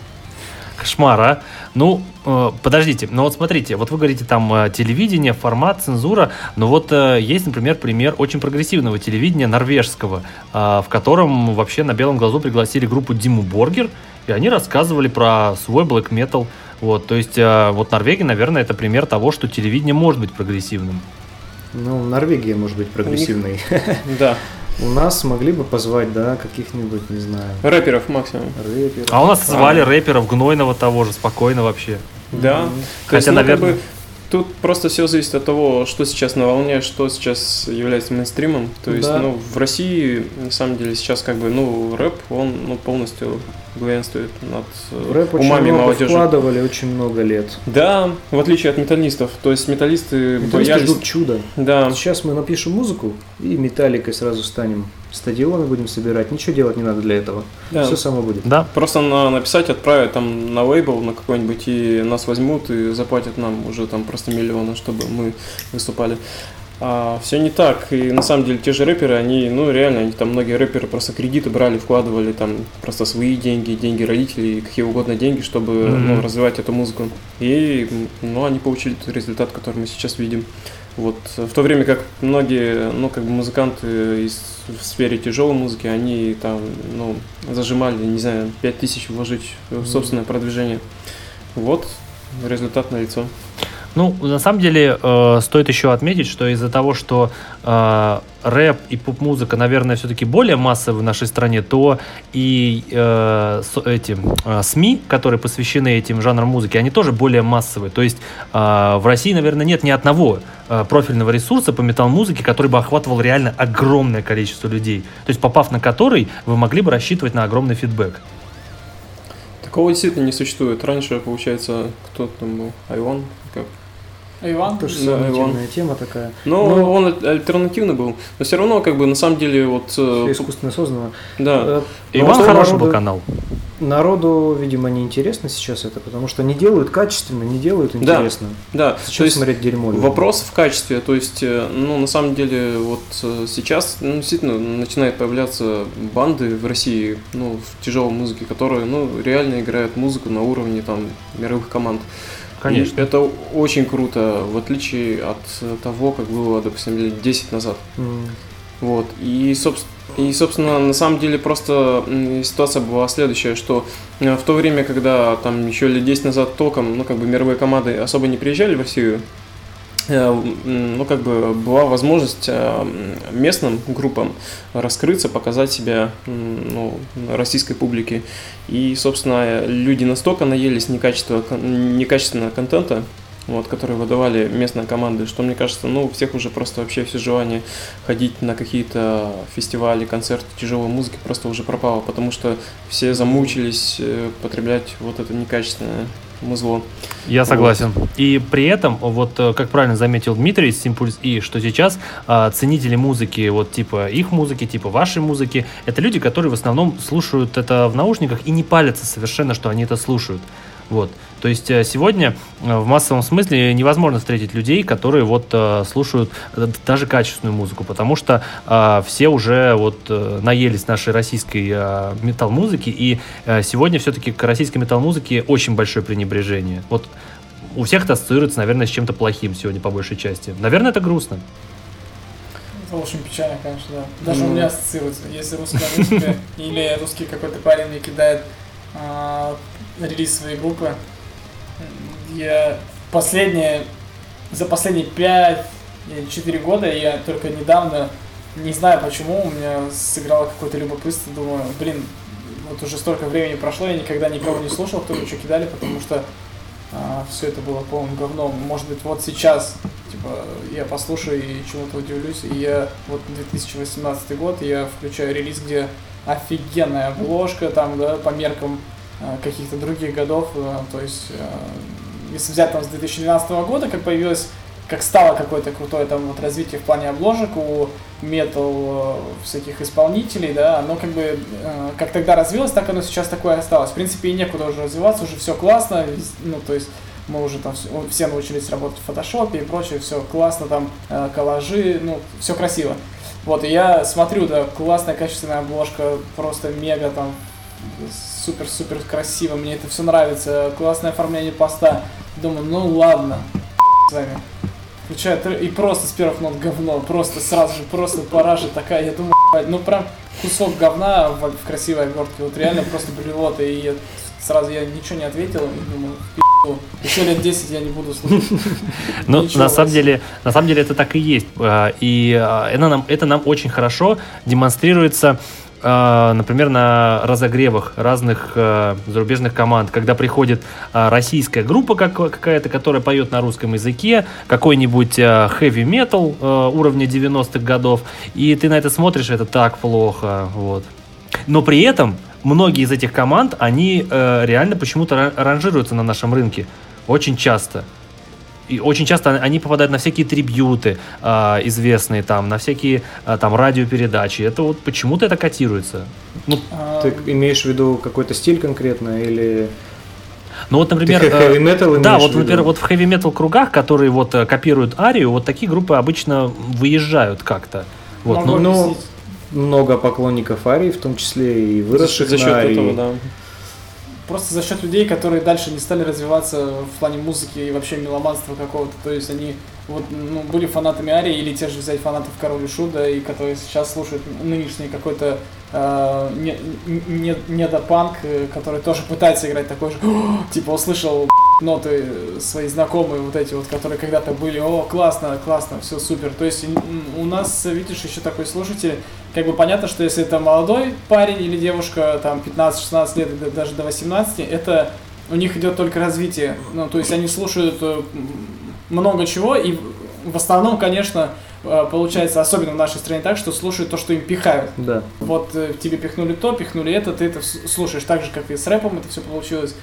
Кошмар, а? Ну, э, подождите, ну вот смотрите, вот вы говорите там э, телевидение, формат, цензура, но вот э, есть, например, пример очень прогрессивного телевидения норвежского, э, в котором вообще на белом глазу пригласили группу Диму Боргер, и они рассказывали про свой black metal. Вот, то есть, э, вот Норвегия, наверное, это пример того, что телевидение может быть прогрессивным. Ну, Норвегия может быть прогрессивной. Да. У нас могли бы позвать, да, каких-нибудь, не знаю, Рэперов максимум. рэперов. А у нас А. звали рэперов Гнойного того же, спокойно вообще. Да. Мгм. То есть, Хотя, ну, как наверное- бы, тут просто все зависит от того, что сейчас на волне, что сейчас является мейнстримом. То есть, Да. ну, в России, на самом деле, сейчас как бы, ну, рэп, он ну, полностью главенствует над э, В рэп очень умами много молодежи. вкладывали очень много лет. Да, в отличие от металлистов. То есть металлисты Металлисты боялись. ждут чуда. Да, Сейчас мы напишем музыку и металликой сразу станем. Стадионы будем собирать. Ничего делать не надо для этого. да. Все само будет. Да, Просто на, написать, отправить там на лейбл на какой-нибудь, и нас возьмут и заплатят нам уже там просто миллионы, чтобы мы выступали. А все не так. И на самом деле те же рэперы, они, ну реально, они там многие рэперы просто кредиты брали, вкладывали там просто свои деньги, деньги родителей, какие угодно деньги, чтобы Мгм. ну, развивать эту музыку. И ну, они получили тот результат, который мы сейчас видим. Вот в то время как многие, ну как бы музыканты из в сфере тяжелой музыки, они там, ну, зажимали, не знаю, 5000 вложить в собственное продвижение. Вот результат налицо. Ну, на самом деле, э, стоит еще отметить, что из-за того, что э, рэп и поп-музыка, наверное, все-таки более массовы в нашей стране, то и э, с- эти э, СМИ, которые посвящены этим жанрам музыки, они тоже более массовые. То есть э, в России, наверное, нет ни одного э, профильного ресурса по метал-музыке, который бы охватывал реально огромное количество людей. То есть, попав на который, вы могли бы рассчитывать на огромный фидбэк. Такого действительно не существует. Раньше, получается, кто там был? Айван? Как? А Иван? Тоже Да, сомнительная тема такая. Ну, Ну, он аль- альтернативный был. Но все равно, как бы, на самом деле, вот... э, Всё искусственно создано. Да. Э, Иван хороший был канал. Народу, видимо, не интересно сейчас это, потому что не делают качественно, не делают Да. интересно. Да, Зачем то есть смотреть дерьмо? Вопрос в качестве, то есть, э, ну, на самом деле, вот сейчас, ну, действительно, начинают появляться банды в России, ну, в тяжелой музыке, которые, ну, реально играют музыку на уровне, там, мировых команд. Конечно. И это очень круто, в отличие от того, как было, допустим, лет 10 назад. М. Вот. И, собственно, и, собственно, на самом деле просто ситуация была следующая, что э, в то время, когда там еще лет 10 назад толком, ну, как бы мировые команды особо не приезжали в Россию, ну, как бы была возможность э, местным группам раскрыться, показать себя ну, российской публике. И, собственно, люди настолько наелись некачественного, кон- некачественного контента, вот, которые выдавали местные команды, что мне кажется, ну, у всех уже просто вообще все желание ходить на какие-то фестивали, концерты тяжелой музыки просто уже пропало, потому что все замучились э, потреблять вот это некачественное музло. Я согласен. И при этом, вот э, как правильно заметил Дмитрий из Импульс И, что сейчас а, ценители музыки, вот типа их музыки, типа вашей музыки, это люди, которые в основном слушают это в наушниках и не палятся совершенно, что они это слушают. Вот. То есть э, сегодня э, в массовом смысле невозможно встретить людей, которые вот э, слушают даже качественную музыку, потому что все уже вот наелись нашей российской метал-музыки, и сегодня все-таки к российской метал-музыке очень большое пренебрежение. Вот у всех это ассоциируется, наверное, с чем-то плохим сегодня по большей части. Наверное, это грустно. Это очень печально, конечно, да. Даже у Ну. меня ассоциируется. Если русская музыка или русский какой-то парень мне кидает релиз своей группы, я последние, за последние 5 или 4 года я только недавно, не знаю почему, у меня сыграло какое-то любопытство, думаю, блин, вот уже столько времени прошло, я никогда никого не слушал, кто что кидали, потому что все это было полным говном. Может быть, вот сейчас, типа, я послушаю и чему-то удивлюсь. И я, вот 2018 год, я включаю релиз, где офигенная обложка, там, да, по меркам э, каких-то других годов. э, То есть, э, если взять там с 2012 года, как появилось, как стало какое-то крутое там вот развитие в плане обложек у метал всяких исполнителей, да, оно как бы, как тогда развилось, так оно сейчас такое осталось. В принципе, и некуда уже развиваться, уже все классно, ну, то есть мы уже там все, научились работать в фотошопе и прочее, все классно, там коллажи, ну, все красиво. Вот, и я смотрю, да, классная качественная обложка, просто мега там, супер-супер красиво, мне это все нравится, классное оформление поста. Думаю, ну ладно, с вами. Включаю тр- и просто с первых нот говно, просто сразу же, просто паража такая, я думаю, «Ебать, ну прям кусок говна в, в красивой обертке, вот реально просто блевота, и я сразу я ничего не ответил, и думаю, «Пи***у, еще лет 10 я не буду слушать. Но Ничего на самом деле, на самом деле это так и есть. А, И а, это нам, это нам очень хорошо демонстрируется, а, например, на разогревах разных зарубежных команд, когда приходит российская группа как- какая-то, которая поет на русском языке, какой-нибудь heavy metal а, уровня 90-х годов, и ты на это смотришь, это так плохо, вот. Но при этом многие из этих команд, они э, реально почему-то ра- ранжируются на нашем рынке очень часто. И очень часто они попадают на всякие трибьюты а, известные там, на всякие а, там радиопередачи. Это вот почему-то это котируется. Ну, А, Ты имеешь в виду какой-то стиль конкретно или ну вот, например, ты э, heavy metal да, вот, например, вот в хэви метал кругах, которые вот э, копируют арию, вот такие группы обычно выезжают как-то. Вот, Могу ну, ну, объяснить. Много поклонников Арии, в том числе и выросших за счет на Арии. этого, да. Просто за счет людей, которые дальше не стали развиваться в плане музыки и вообще меломанства какого-то. То есть они вот, ну, были фанатами Арии или те же взять фанатов Король и Шуда, и которые сейчас слушают нынешний какой-то недопанк, э, который тоже пытается играть такой же, типа услышал ноты свои знакомые, вот эти вот, которые когда-то были, о, классно, классно, все супер. То есть у нас, видишь, еще такой слушатель, как бы понятно, что если это молодой парень или девушка, там 15-16 лет, да- даже до 18, это у них идет только развитие. Ну, то есть они слушают э, много чего, и в- основном, конечно, э, получается, особенно в нашей стране так, что слушают то, что им пихают. Да. Вот э, тебе пихнули то, пихнули это, ты это слушаешь так же, как и с рэпом это все получилось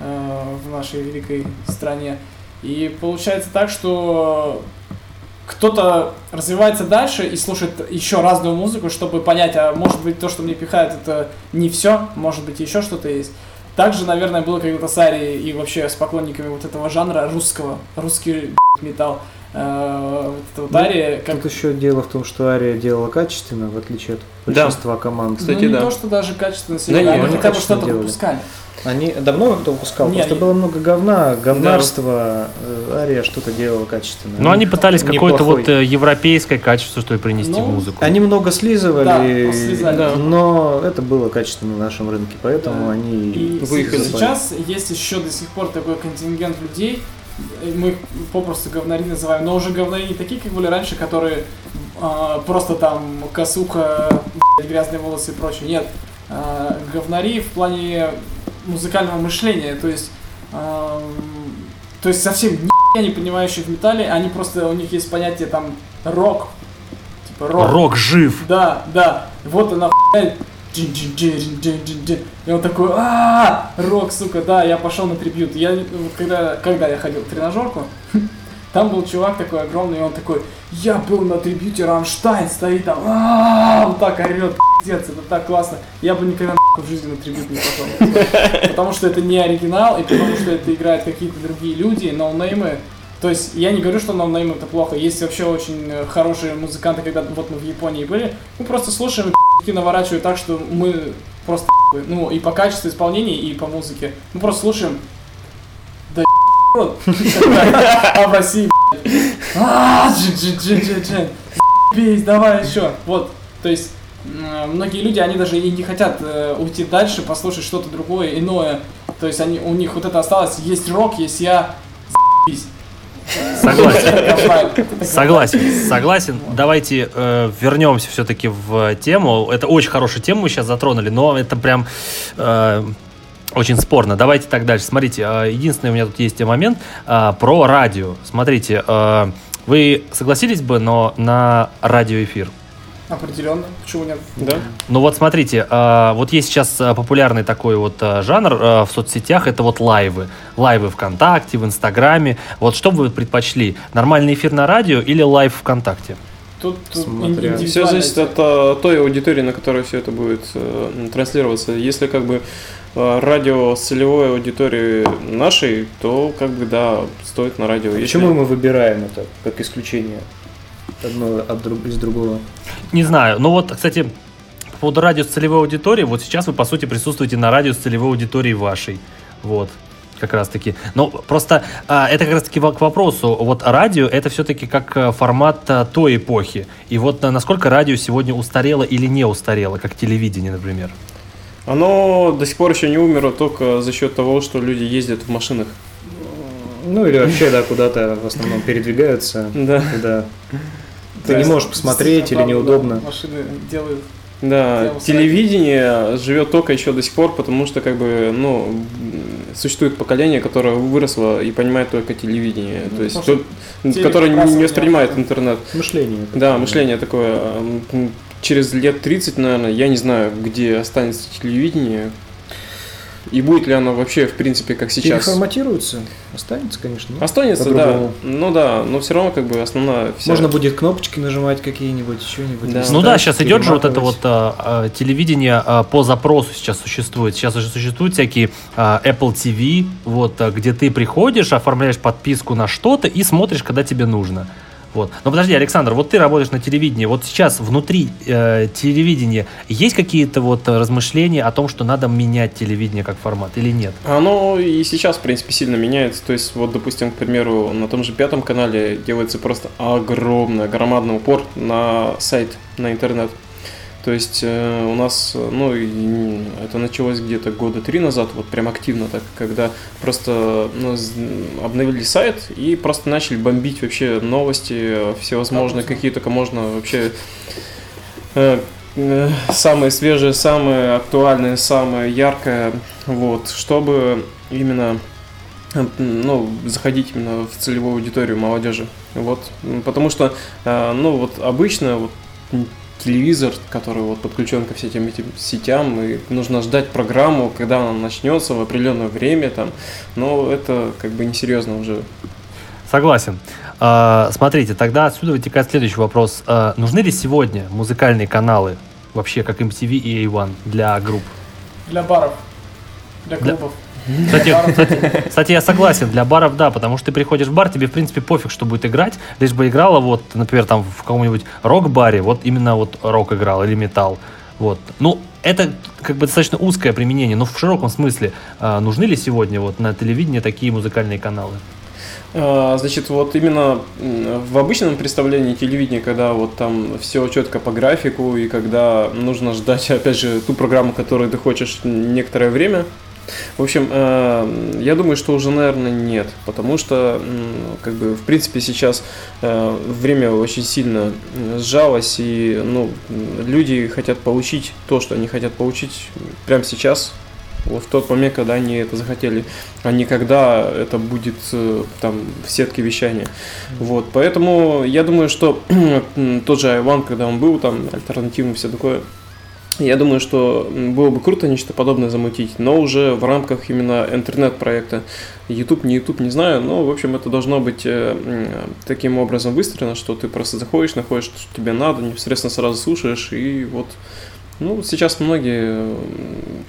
э, в нашей великой стране. И получается так, что кто-то развивается дальше и слушает еще разную музыку, чтобы понять, а может быть то, что мне пихают, это не все, может быть еще что-то есть. Также, наверное, было когда-то с Арией и вообще с поклонниками вот этого жанра русского, русский металл. Э, вот эта вот Ария, как Тут еще дело в том, что Ария делала качественно, в отличие от Да. большинства команд. Кстати, ну, не да. то, что даже качественно Да они они хотя бы что-то делали. выпускали. Они давно кто выпускал, Не, просто они- было много говна, говнарства, э, Ария что-то делала качественно. Но они пытались какое-то вот э, европейское качество, что ли, принести Ну, в музыку. Они много слизывали, Да, слизали. Да. но это было качественно на нашем рынке, поэтому Да. они И Выехали. сейчас есть еще до сих пор такой контингент людей, мы их попросту говнари называем, но уже говнари не такие, как были раньше, которые а, просто там косуха, грязные волосы и прочее. Нет, а, говнари в плане музыкального мышления, то есть, ам, то есть совсем ни не понимающие в металле, они просто, у них есть понятие там рок, типа рок. Рок жив. Да, да. Вот она хуйня. И он такой, а рок, сука, да, я пошел на трибют. Я, вот когда, когда я ходил в тренажерку, там был чувак такой огромный, и он такой, я был на трибюте, Рамштайн стоит там, а он так орет, пиздец, это так классно. Я бы никогда в жизни на трибют не пошел. Потому что это не оригинал, и потому что это играют какие-то другие люди, ноунеймы. То есть я не говорю, что ноунейм это плохо. Есть вообще очень э, хорошие музыканты, когда вот мы в Японии были. Мы просто слушаем и наворачивают так, что мы просто ну и по качеству исполнения, и по музыке. Мы просто слушаем. Да. А в России, «А, давай еще. Вот, то есть многие люди, они даже и не хотят э, уйти дальше, послушать что-то другое, иное. То есть они, у них вот это осталось, есть рок, есть я, заебись. Согласен. Согласен, согласен. Давайте э, вернемся все-таки в тему. Это очень хорошая тема мы сейчас затронули, но это прям э, очень спорно. Давайте так дальше. Смотрите, э, единственный у меня тут есть момент э, про радио. Смотрите, э, вы согласились бы, но на радиоэфир? Определенно, почему нет? Да? Ну вот смотрите, э, вот есть сейчас э, популярный такой вот э, жанр в соцсетях, это вот лайвы. Лайвы ВКонтакте, в Инстаграме. Вот что бы вы предпочли? Нормальный эфир на радио или live ВКонтакте? Тут, тут Смотря. Все зависит от той аудитории, на которой все это будет э, транслироваться. Если как бы э, радио с целевой аудиторией нашей, то как бы да, стоит на радио. Если- Почему мы выбираем это как исключение одно от друг, из другого? Не знаю. Ну вот, кстати, по поводу радио с целевой аудиторией, вот сейчас вы, по сути, присутствуете на радио с целевой аудиторией вашей. Вот. Как раз таки. Ну, просто а, это как раз таки к вопросу. Вот радио это все-таки как э, формат а, той эпохи. И вот а, насколько радио сегодня устарело или не устарело, как телевидение, например. Оно до сих пор еще не умерло только за счет того, что люди ездят в машинах. Ну или вообще, да, куда-то в основном передвигаются, Да. куда ты Да, не можешь посмотреть или неудобно. да, Машины делают. Да, телевидение живет только еще до сих пор, потому что как бы, ну, существует поколение, которое выросло и понимает только телевидение, то есть, потому то- телек которое не воспринимает я- интернет. Мышление. Да, мышление такое. Через лет 30, наверное, я не знаю, где останется телевидение. И будет ли оно вообще, в принципе, как сейчас. Переформатируется, останется, конечно. но Останется, да. Ну да, но все равно как бы основная вся... Можно будет кнопочки нажимать какие-нибудь, еще-нибудь. Да. Ну да, сейчас идет же вот это вот а, а, телевидение а, по запросу сейчас существует. Сейчас уже существуют всякие а, Apple TV, вот, а, где ты приходишь, оформляешь подписку на что-то и смотришь, когда тебе нужно. Вот. Но подожди, Александр, вот ты работаешь на телевидении. Вот сейчас внутри э, телевидения есть какие-то вот э, размышления о том, что надо менять телевидение как формат или нет? Оно и сейчас, в принципе, сильно меняется. То есть, вот, допустим, к примеру, на том же пятом канале делается просто огромный, громадный упор на сайт, на интернет. То есть э, у нас, э, ну, это началось где-то года три назад, вот прям активно так, когда просто ну, обновили сайт и просто начали бомбить вообще новости, э, всевозможные, какие только можно вообще э, э, самые свежие, самые актуальные, самое яркое, вот, чтобы именно э, ну, заходить именно в целевую аудиторию молодежи. Вот. Потому что, э, ну, вот обычно вот телевизор, который вот подключен ко всем этим, этим сетям, и нужно ждать программу, когда она начнется в определенное время, там, но это как бы несерьезно уже. Согласен. А, смотрите, тогда отсюда вытекает следующий вопрос. А, нужны ли сегодня музыкальные каналы, вообще как MTV и A1 для групп? Для баров, для Для- клубов. Кстати, кстати, кстати, я согласен, для баров да, потому что ты приходишь в бар, тебе в принципе пофиг, что будет играть, лишь бы играла вот, например, там в каком-нибудь рок-баре, вот именно вот рок играл или металл. Вот. Ну, это как бы достаточно узкое применение, но в широком смысле а, нужны ли сегодня вот на телевидении такие музыкальные каналы? А, Значит, вот именно в обычном представлении телевидения, когда вот там все четко по графику и когда нужно ждать, опять же, ту программу, которую ты хочешь некоторое время. В общем, э, я думаю, что уже, наверное, нет, потому что, как бы, в принципе, сейчас э, время очень сильно м, сжалось, и, ну, люди хотят получить то, что они хотят получить прямо сейчас, вот в тот момент, когда они это захотели, а не когда это будет э, там в сетке вещания. Вот, поэтому я думаю, что тот же Айван, когда он был там, альтернативный, все такое, я думаю, что было бы круто нечто подобное замутить, но уже в рамках именно интернет-проекта. YouTube, не YouTube, не знаю, но, в общем, это должно быть э, таким образом выстроено, что ты просто заходишь, находишь, что тебе надо, непосредственно сразу слушаешь, и вот ну, сейчас многие,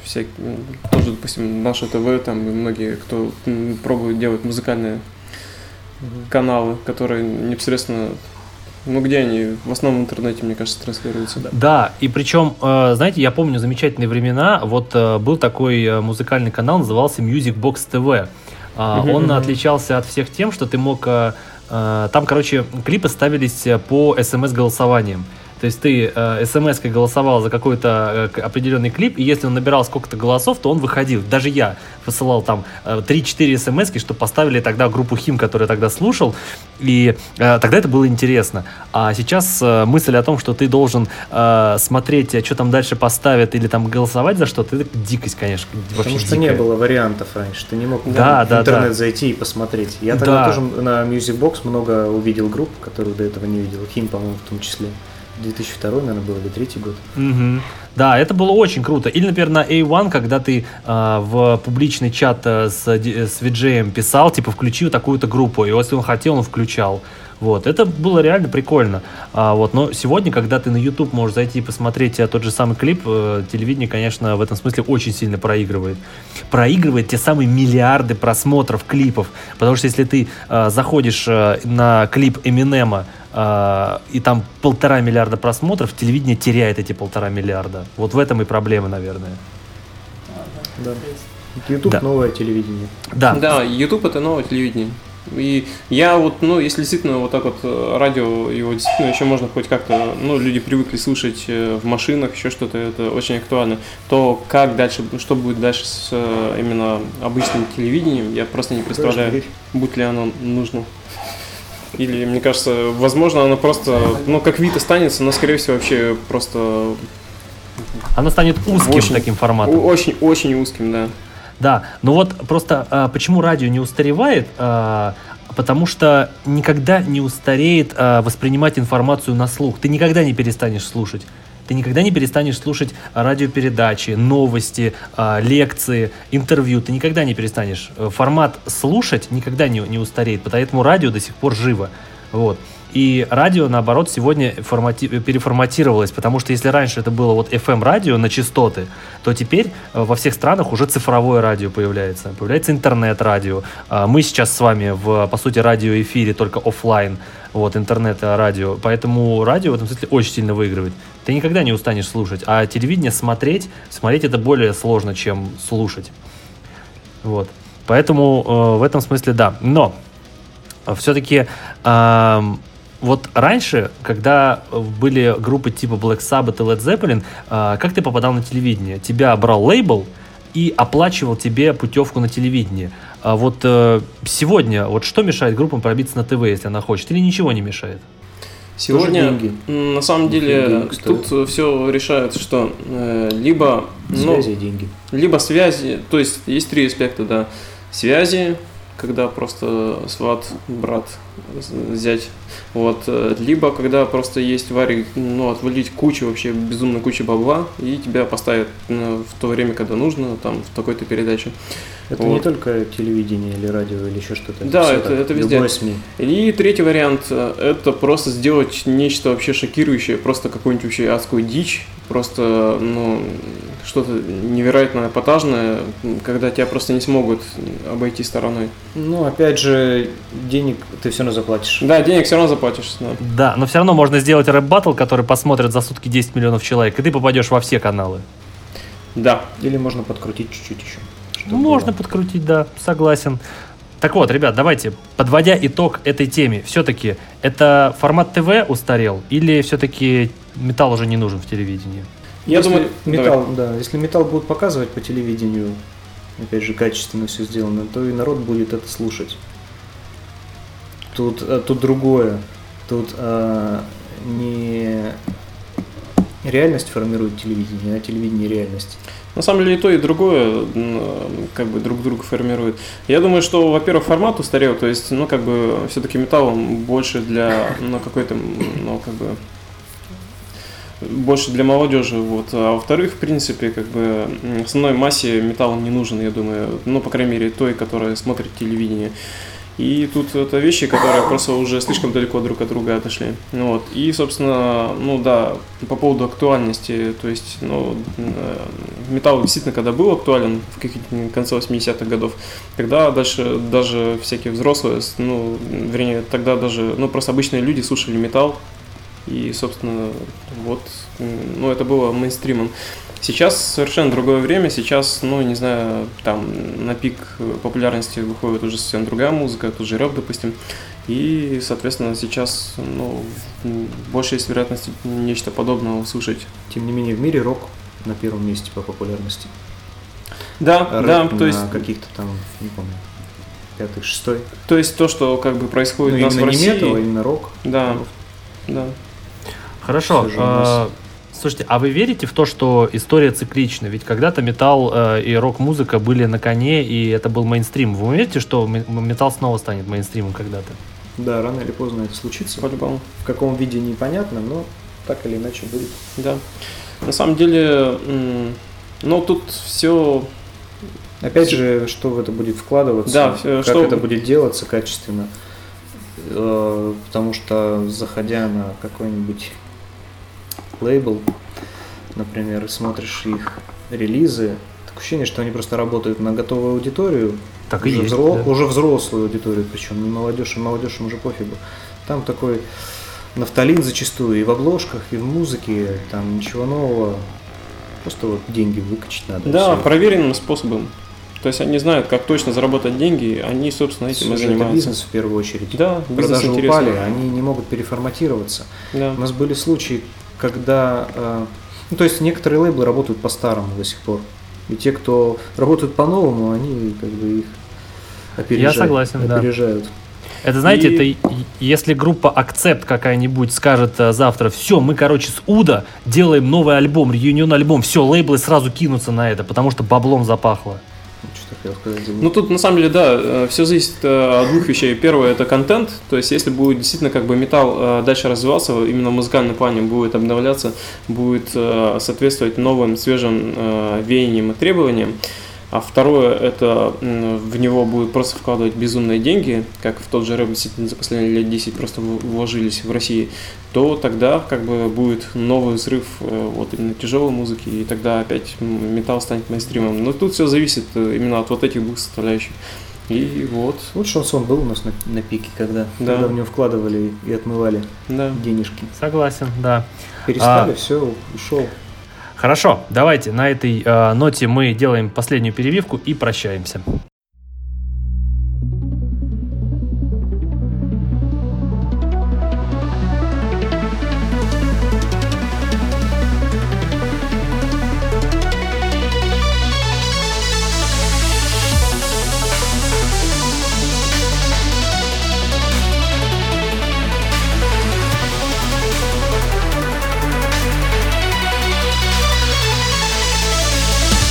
всякие, тоже, допустим, наше ТВ, там, и многие, кто пробует делать музыкальные каналы, которые непосредственно, ну, где они? В основном в интернете, мне кажется, транслируются, да. Да, и причем, э, знаете, я помню замечательные времена. Вот э, был такой э, музыкальный канал, назывался Music Box TV. Он отличался от всех тем, что ты мог... Там, короче, клипы ставились по смс-голосованиям. То есть ты э, смс-кой голосовал за какой-то э, определенный клип, и если он набирал сколько-то голосов, то он выходил. Даже я посылал там э, 3-4 смс чтобы поставили тогда группу Хим, которую я тогда слушал, и э, тогда это было интересно. А сейчас э, мысль о том, что ты должен э, смотреть, э, что там дальше поставят, или там голосовать за что-то, это дикость, конечно. Потому что не дикая. было вариантов раньше. Ты не мог Да, в да, интернет да. зайти и посмотреть. Я тогда Да. тоже на Music Box много увидел групп, которые до этого не видел. Хим, по-моему, в том числе. 2002, наверное, был или третий год. Мгм. Да, это было очень круто. Или, например, на A1, когда ты а, в публичный чат э, с, ди- с VJ писал, типа, включи такую-то группу, и если он хотел, он включал. Вот, это было реально прикольно. А, вот, но сегодня, когда ты на YouTube можешь зайти и посмотреть э, тот же самый клип, э, телевидение, конечно, в этом смысле очень сильно проигрывает. Проигрывает те самые миллиарды просмотров клипов. Потому что если ты э, заходишь э, на клип Эминема, и там полтора миллиарда просмотров, телевидение теряет эти полтора миллиарда. Вот в этом и проблема, наверное. Да. YouTube Да. новое телевидение. Да, Да, YouTube это новое телевидение. И я вот, ну, если действительно вот так вот э, радио, его действительно еще можно хоть как-то, ну, люди привыкли слушать э, в машинах, еще что-то, это очень актуально, то как дальше, что будет дальше с э, именно обычным телевидением, я просто не представляю, будет ли оно нужно. Или, мне кажется, возможно, оно просто, ну, как вид останется, но, скорее всего, вообще просто оно станет узким Очень- таким форматом. очень-очень узким, да. Да, но вот просто а, почему радио не устаревает? А, потому что никогда не устареет а, воспринимать информацию на слух. Ты никогда не перестанешь слушать. Ты никогда не перестанешь слушать радиопередачи, новости, а, лекции, интервью. Ты никогда не перестанешь. Э, Формат слушать никогда не, не устареет, поэтому радио до сих пор живо. Вот. И радио, наоборот, сегодня формати- переформатировалось, потому что если раньше это было вот FM-радио на частоты, то теперь э, во всех странах уже цифровое радио появляется. Появляется интернет-радио. А Мы сейчас с вами в, по сути, радиоэфире, только оффлайн, вот, интернет-радио. Поэтому радио в этом смысле очень сильно выигрывает. Ты никогда не устанешь слушать. А телевидение смотреть, смотреть это более сложно, чем слушать. Вот. Поэтому э, в этом смысле да. Но все-таки вот раньше, когда были группы типа Black Sabbath и Led Zeppelin, а, как ты попадал на телевидение? Тебя брал лейбл и оплачивал тебе путевку на телевидение. А вот э, сегодня, вот что мешает группам пробиться на ТВ, если она хочет, или ничего не мешает? Сегодня, деньги. на самом Деньги деле, стоят. тут все решает, что э, либо, ну, Связи и деньги. либо связи, то есть есть три аспекта, да, связи, когда просто сват, брат взять. Вот. э, Либо когда просто есть варик, ну, отвалить кучу, вообще безумно кучу бабла, и тебя поставят ну, в то время, когда нужно, там, в такой-то передаче. Это Вот. не только телевидение или радио или еще что-то. Да, это- так, это везде. СМИ. И третий вариант э, – это просто сделать нечто вообще шокирующее, просто какую-нибудь вообще адскую дичь, просто, ну, что-то невероятно эпатажное, когда тебя просто не смогут обойти стороной. Ну, опять же, денег ты все равно заплатишь. Да, денег все равно заплатишь, да. Да, но все равно можно сделать рэп-баттл, который посмотрят за сутки 10 миллионов человек, и ты попадешь во все каналы. Да. Или можно подкрутить чуть-чуть еще. чтобы Можно было. подкрутить, да, согласен. Так вот, ребят, давайте, подводя итог этой теме, все-таки это формат ТВ устарел или все-таки металл уже не нужен в телевидении? Я Если думаю, металл, да, если металл будут показывать по телевидению, опять же, качественно все сделано, то и народ будет это слушать. Тут, а, тут другое. Тут а, не реальность формирует телевидение, а телевидение реальность. На самом деле и то, и другое м, как бы друг друга формирует. Я думаю, что, во-первых, формат устарел, то есть, ну, как бы, все-таки металл больше для, ну, какой-то, ну, как бы, больше для молодежи, вот. А во-вторых, в принципе, как бы, основной массе металл не нужен, я думаю, ну, по крайней мере, той, которая смотрит телевидение. И тут это вещи, которые просто уже слишком далеко друг от друга отошли. Ну Вот. И, собственно, ну да, по поводу актуальности, то есть, ну, э, металл действительно, когда был актуален в конце 80-х годов, тогда дальше даже всякие взрослые, ну, вернее, тогда даже, ну, просто обычные люди слушали металл, и, собственно, вот, ну, это было мейнстримом. Сейчас совершенно другое время, сейчас, ну, не знаю, там на пик популярности выходит уже совсем другая музыка, тот же рэп, допустим, и, соответственно, сейчас, ну, больше есть вероятность нечто подобного услышать. Тем не менее, в мире рок на первом месте по популярности. Да, А да, то есть, каких-то там, не помню, пятый, шестой. то есть то, что как бы Ну, происходит у нас в именно не России, метал, а именно рок. да, да. Хорошо. Э, Слушайте, а вы верите в то, что история циклична? Ведь когда-то металл э, и рок-музыка были на коне, и это был мейнстрим. Вы верите, что металл снова станет мейнстримом когда-то? Да, рано или поздно это случится. По-любому. В каком виде непонятно, но так или иначе будет. Да. На самом деле, м, ну тут все Опять же, что в это будет вкладываться, Да, как что- это будет делаться качественно. Э, Потому что, заходя на какой-нибудь лейбл, например, и смотришь их релизы, такое ощущение, что они просто работают на готовую аудиторию, Так и уже, есть. взро- да. уже взрослую аудиторию, причем не молодежь, и молодежь им уже пофигу. Там такой нафталин зачастую и в обложках, и в музыке, там ничего нового. Просто вот деньги выкачать надо. и Да, проверенным способом. То есть они знают, как точно заработать деньги, они, собственно, этим и Слушай, это занимаются. бизнес в первую очередь. Да, бизнес Продажи упали, они не могут переформатироваться. Да. У нас были случаи, когда... э, ну, то есть некоторые лейблы работают по-старому до сих пор. И те, кто работают по-новому, они как бы их опережают. согласен, да. опережают. Это, знаете, И- это если группа Акцепт какая-нибудь скажет э, завтра, все, мы, короче, с Уда делаем новый альбом, реюнион альбом, все, лейблы сразу кинутся на это, потому что баблом запахло. Забыл. Ну тут на самом деле, да, все зависит э, от двух вещей. Первое это контент, то есть если будет действительно как бы металл э, дальше развиваться, именно в музыкальном плане будет обновляться, будет э, соответствовать новым свежим э, веяниям и требованиям. А второе, это в него будут просто вкладывать безумные деньги, как в тот же рэп действительно за последние лет 10 просто вложились в России, то тогда как бы будет новый взрыв э, вот именно тяжелой музыки, и тогда опять металл станет мейнстримом. Но тут все зависит э, именно от вот этих двух составляющих. И вот, Вот шансон был у нас на, на пике, когда, Да. когда в него вкладывали и отмывали да. денежки. Согласен, да. Перестали, А. все, ушел. Хорошо, давайте на этой э, ноте мы делаем последнюю перебивку и прощаемся.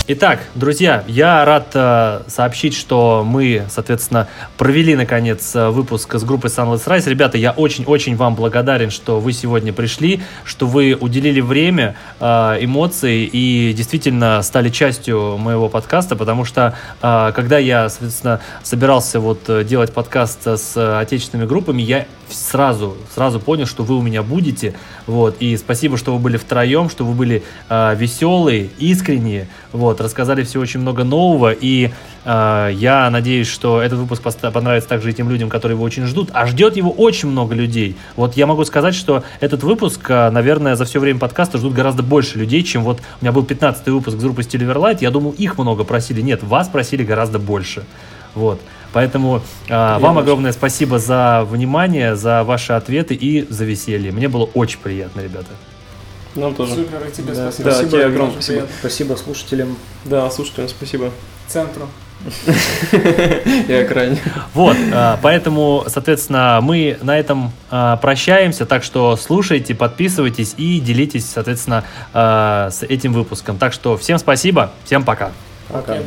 Итак, друзья, я рад э, сообщить, что мы, соответственно, провели, наконец, э, выпуск с группой Sunless Rise. Ребята, я очень-очень вам благодарен, что вы сегодня пришли, что вы уделили время, э, эмоции и действительно стали частью моего подкаста, потому что, э, когда я, соответственно, собирался вот э, делать подкаст с э, отечественными группами, я сразу, сразу понял, что вы у меня будете, вот, и спасибо, что вы были втроем, что вы были э, веселые, искренние, вот, рассказали все очень много нового, и э, я надеюсь, что этот выпуск понравится также и тем людям, которые его очень ждут, а ждет его очень много людей. Вот я могу сказать, что этот выпуск, э, наверное, за все время подкаста ждут гораздо больше людей, чем вот у меня был 15 выпуск группы Stiliverlight, я думал, их много просили, нет, вас просили гораздо больше, вот. Поэтому э, вам огромное спасибо за внимание, за ваши ответы и за веселье. Мне было очень приятно, ребята. Нам тоже. Супер, и тебе Да, спасибо. да, тебе огромное спасибо. приятно. Спасибо слушателям. Да, слушателям спасибо. Центру. И окраине. Вот, э, поэтому, соответственно, мы на этом э, прощаемся, так что слушайте, подписывайтесь и делитесь, соответственно, э, с этим выпуском. Так что всем спасибо, всем пока. Пока.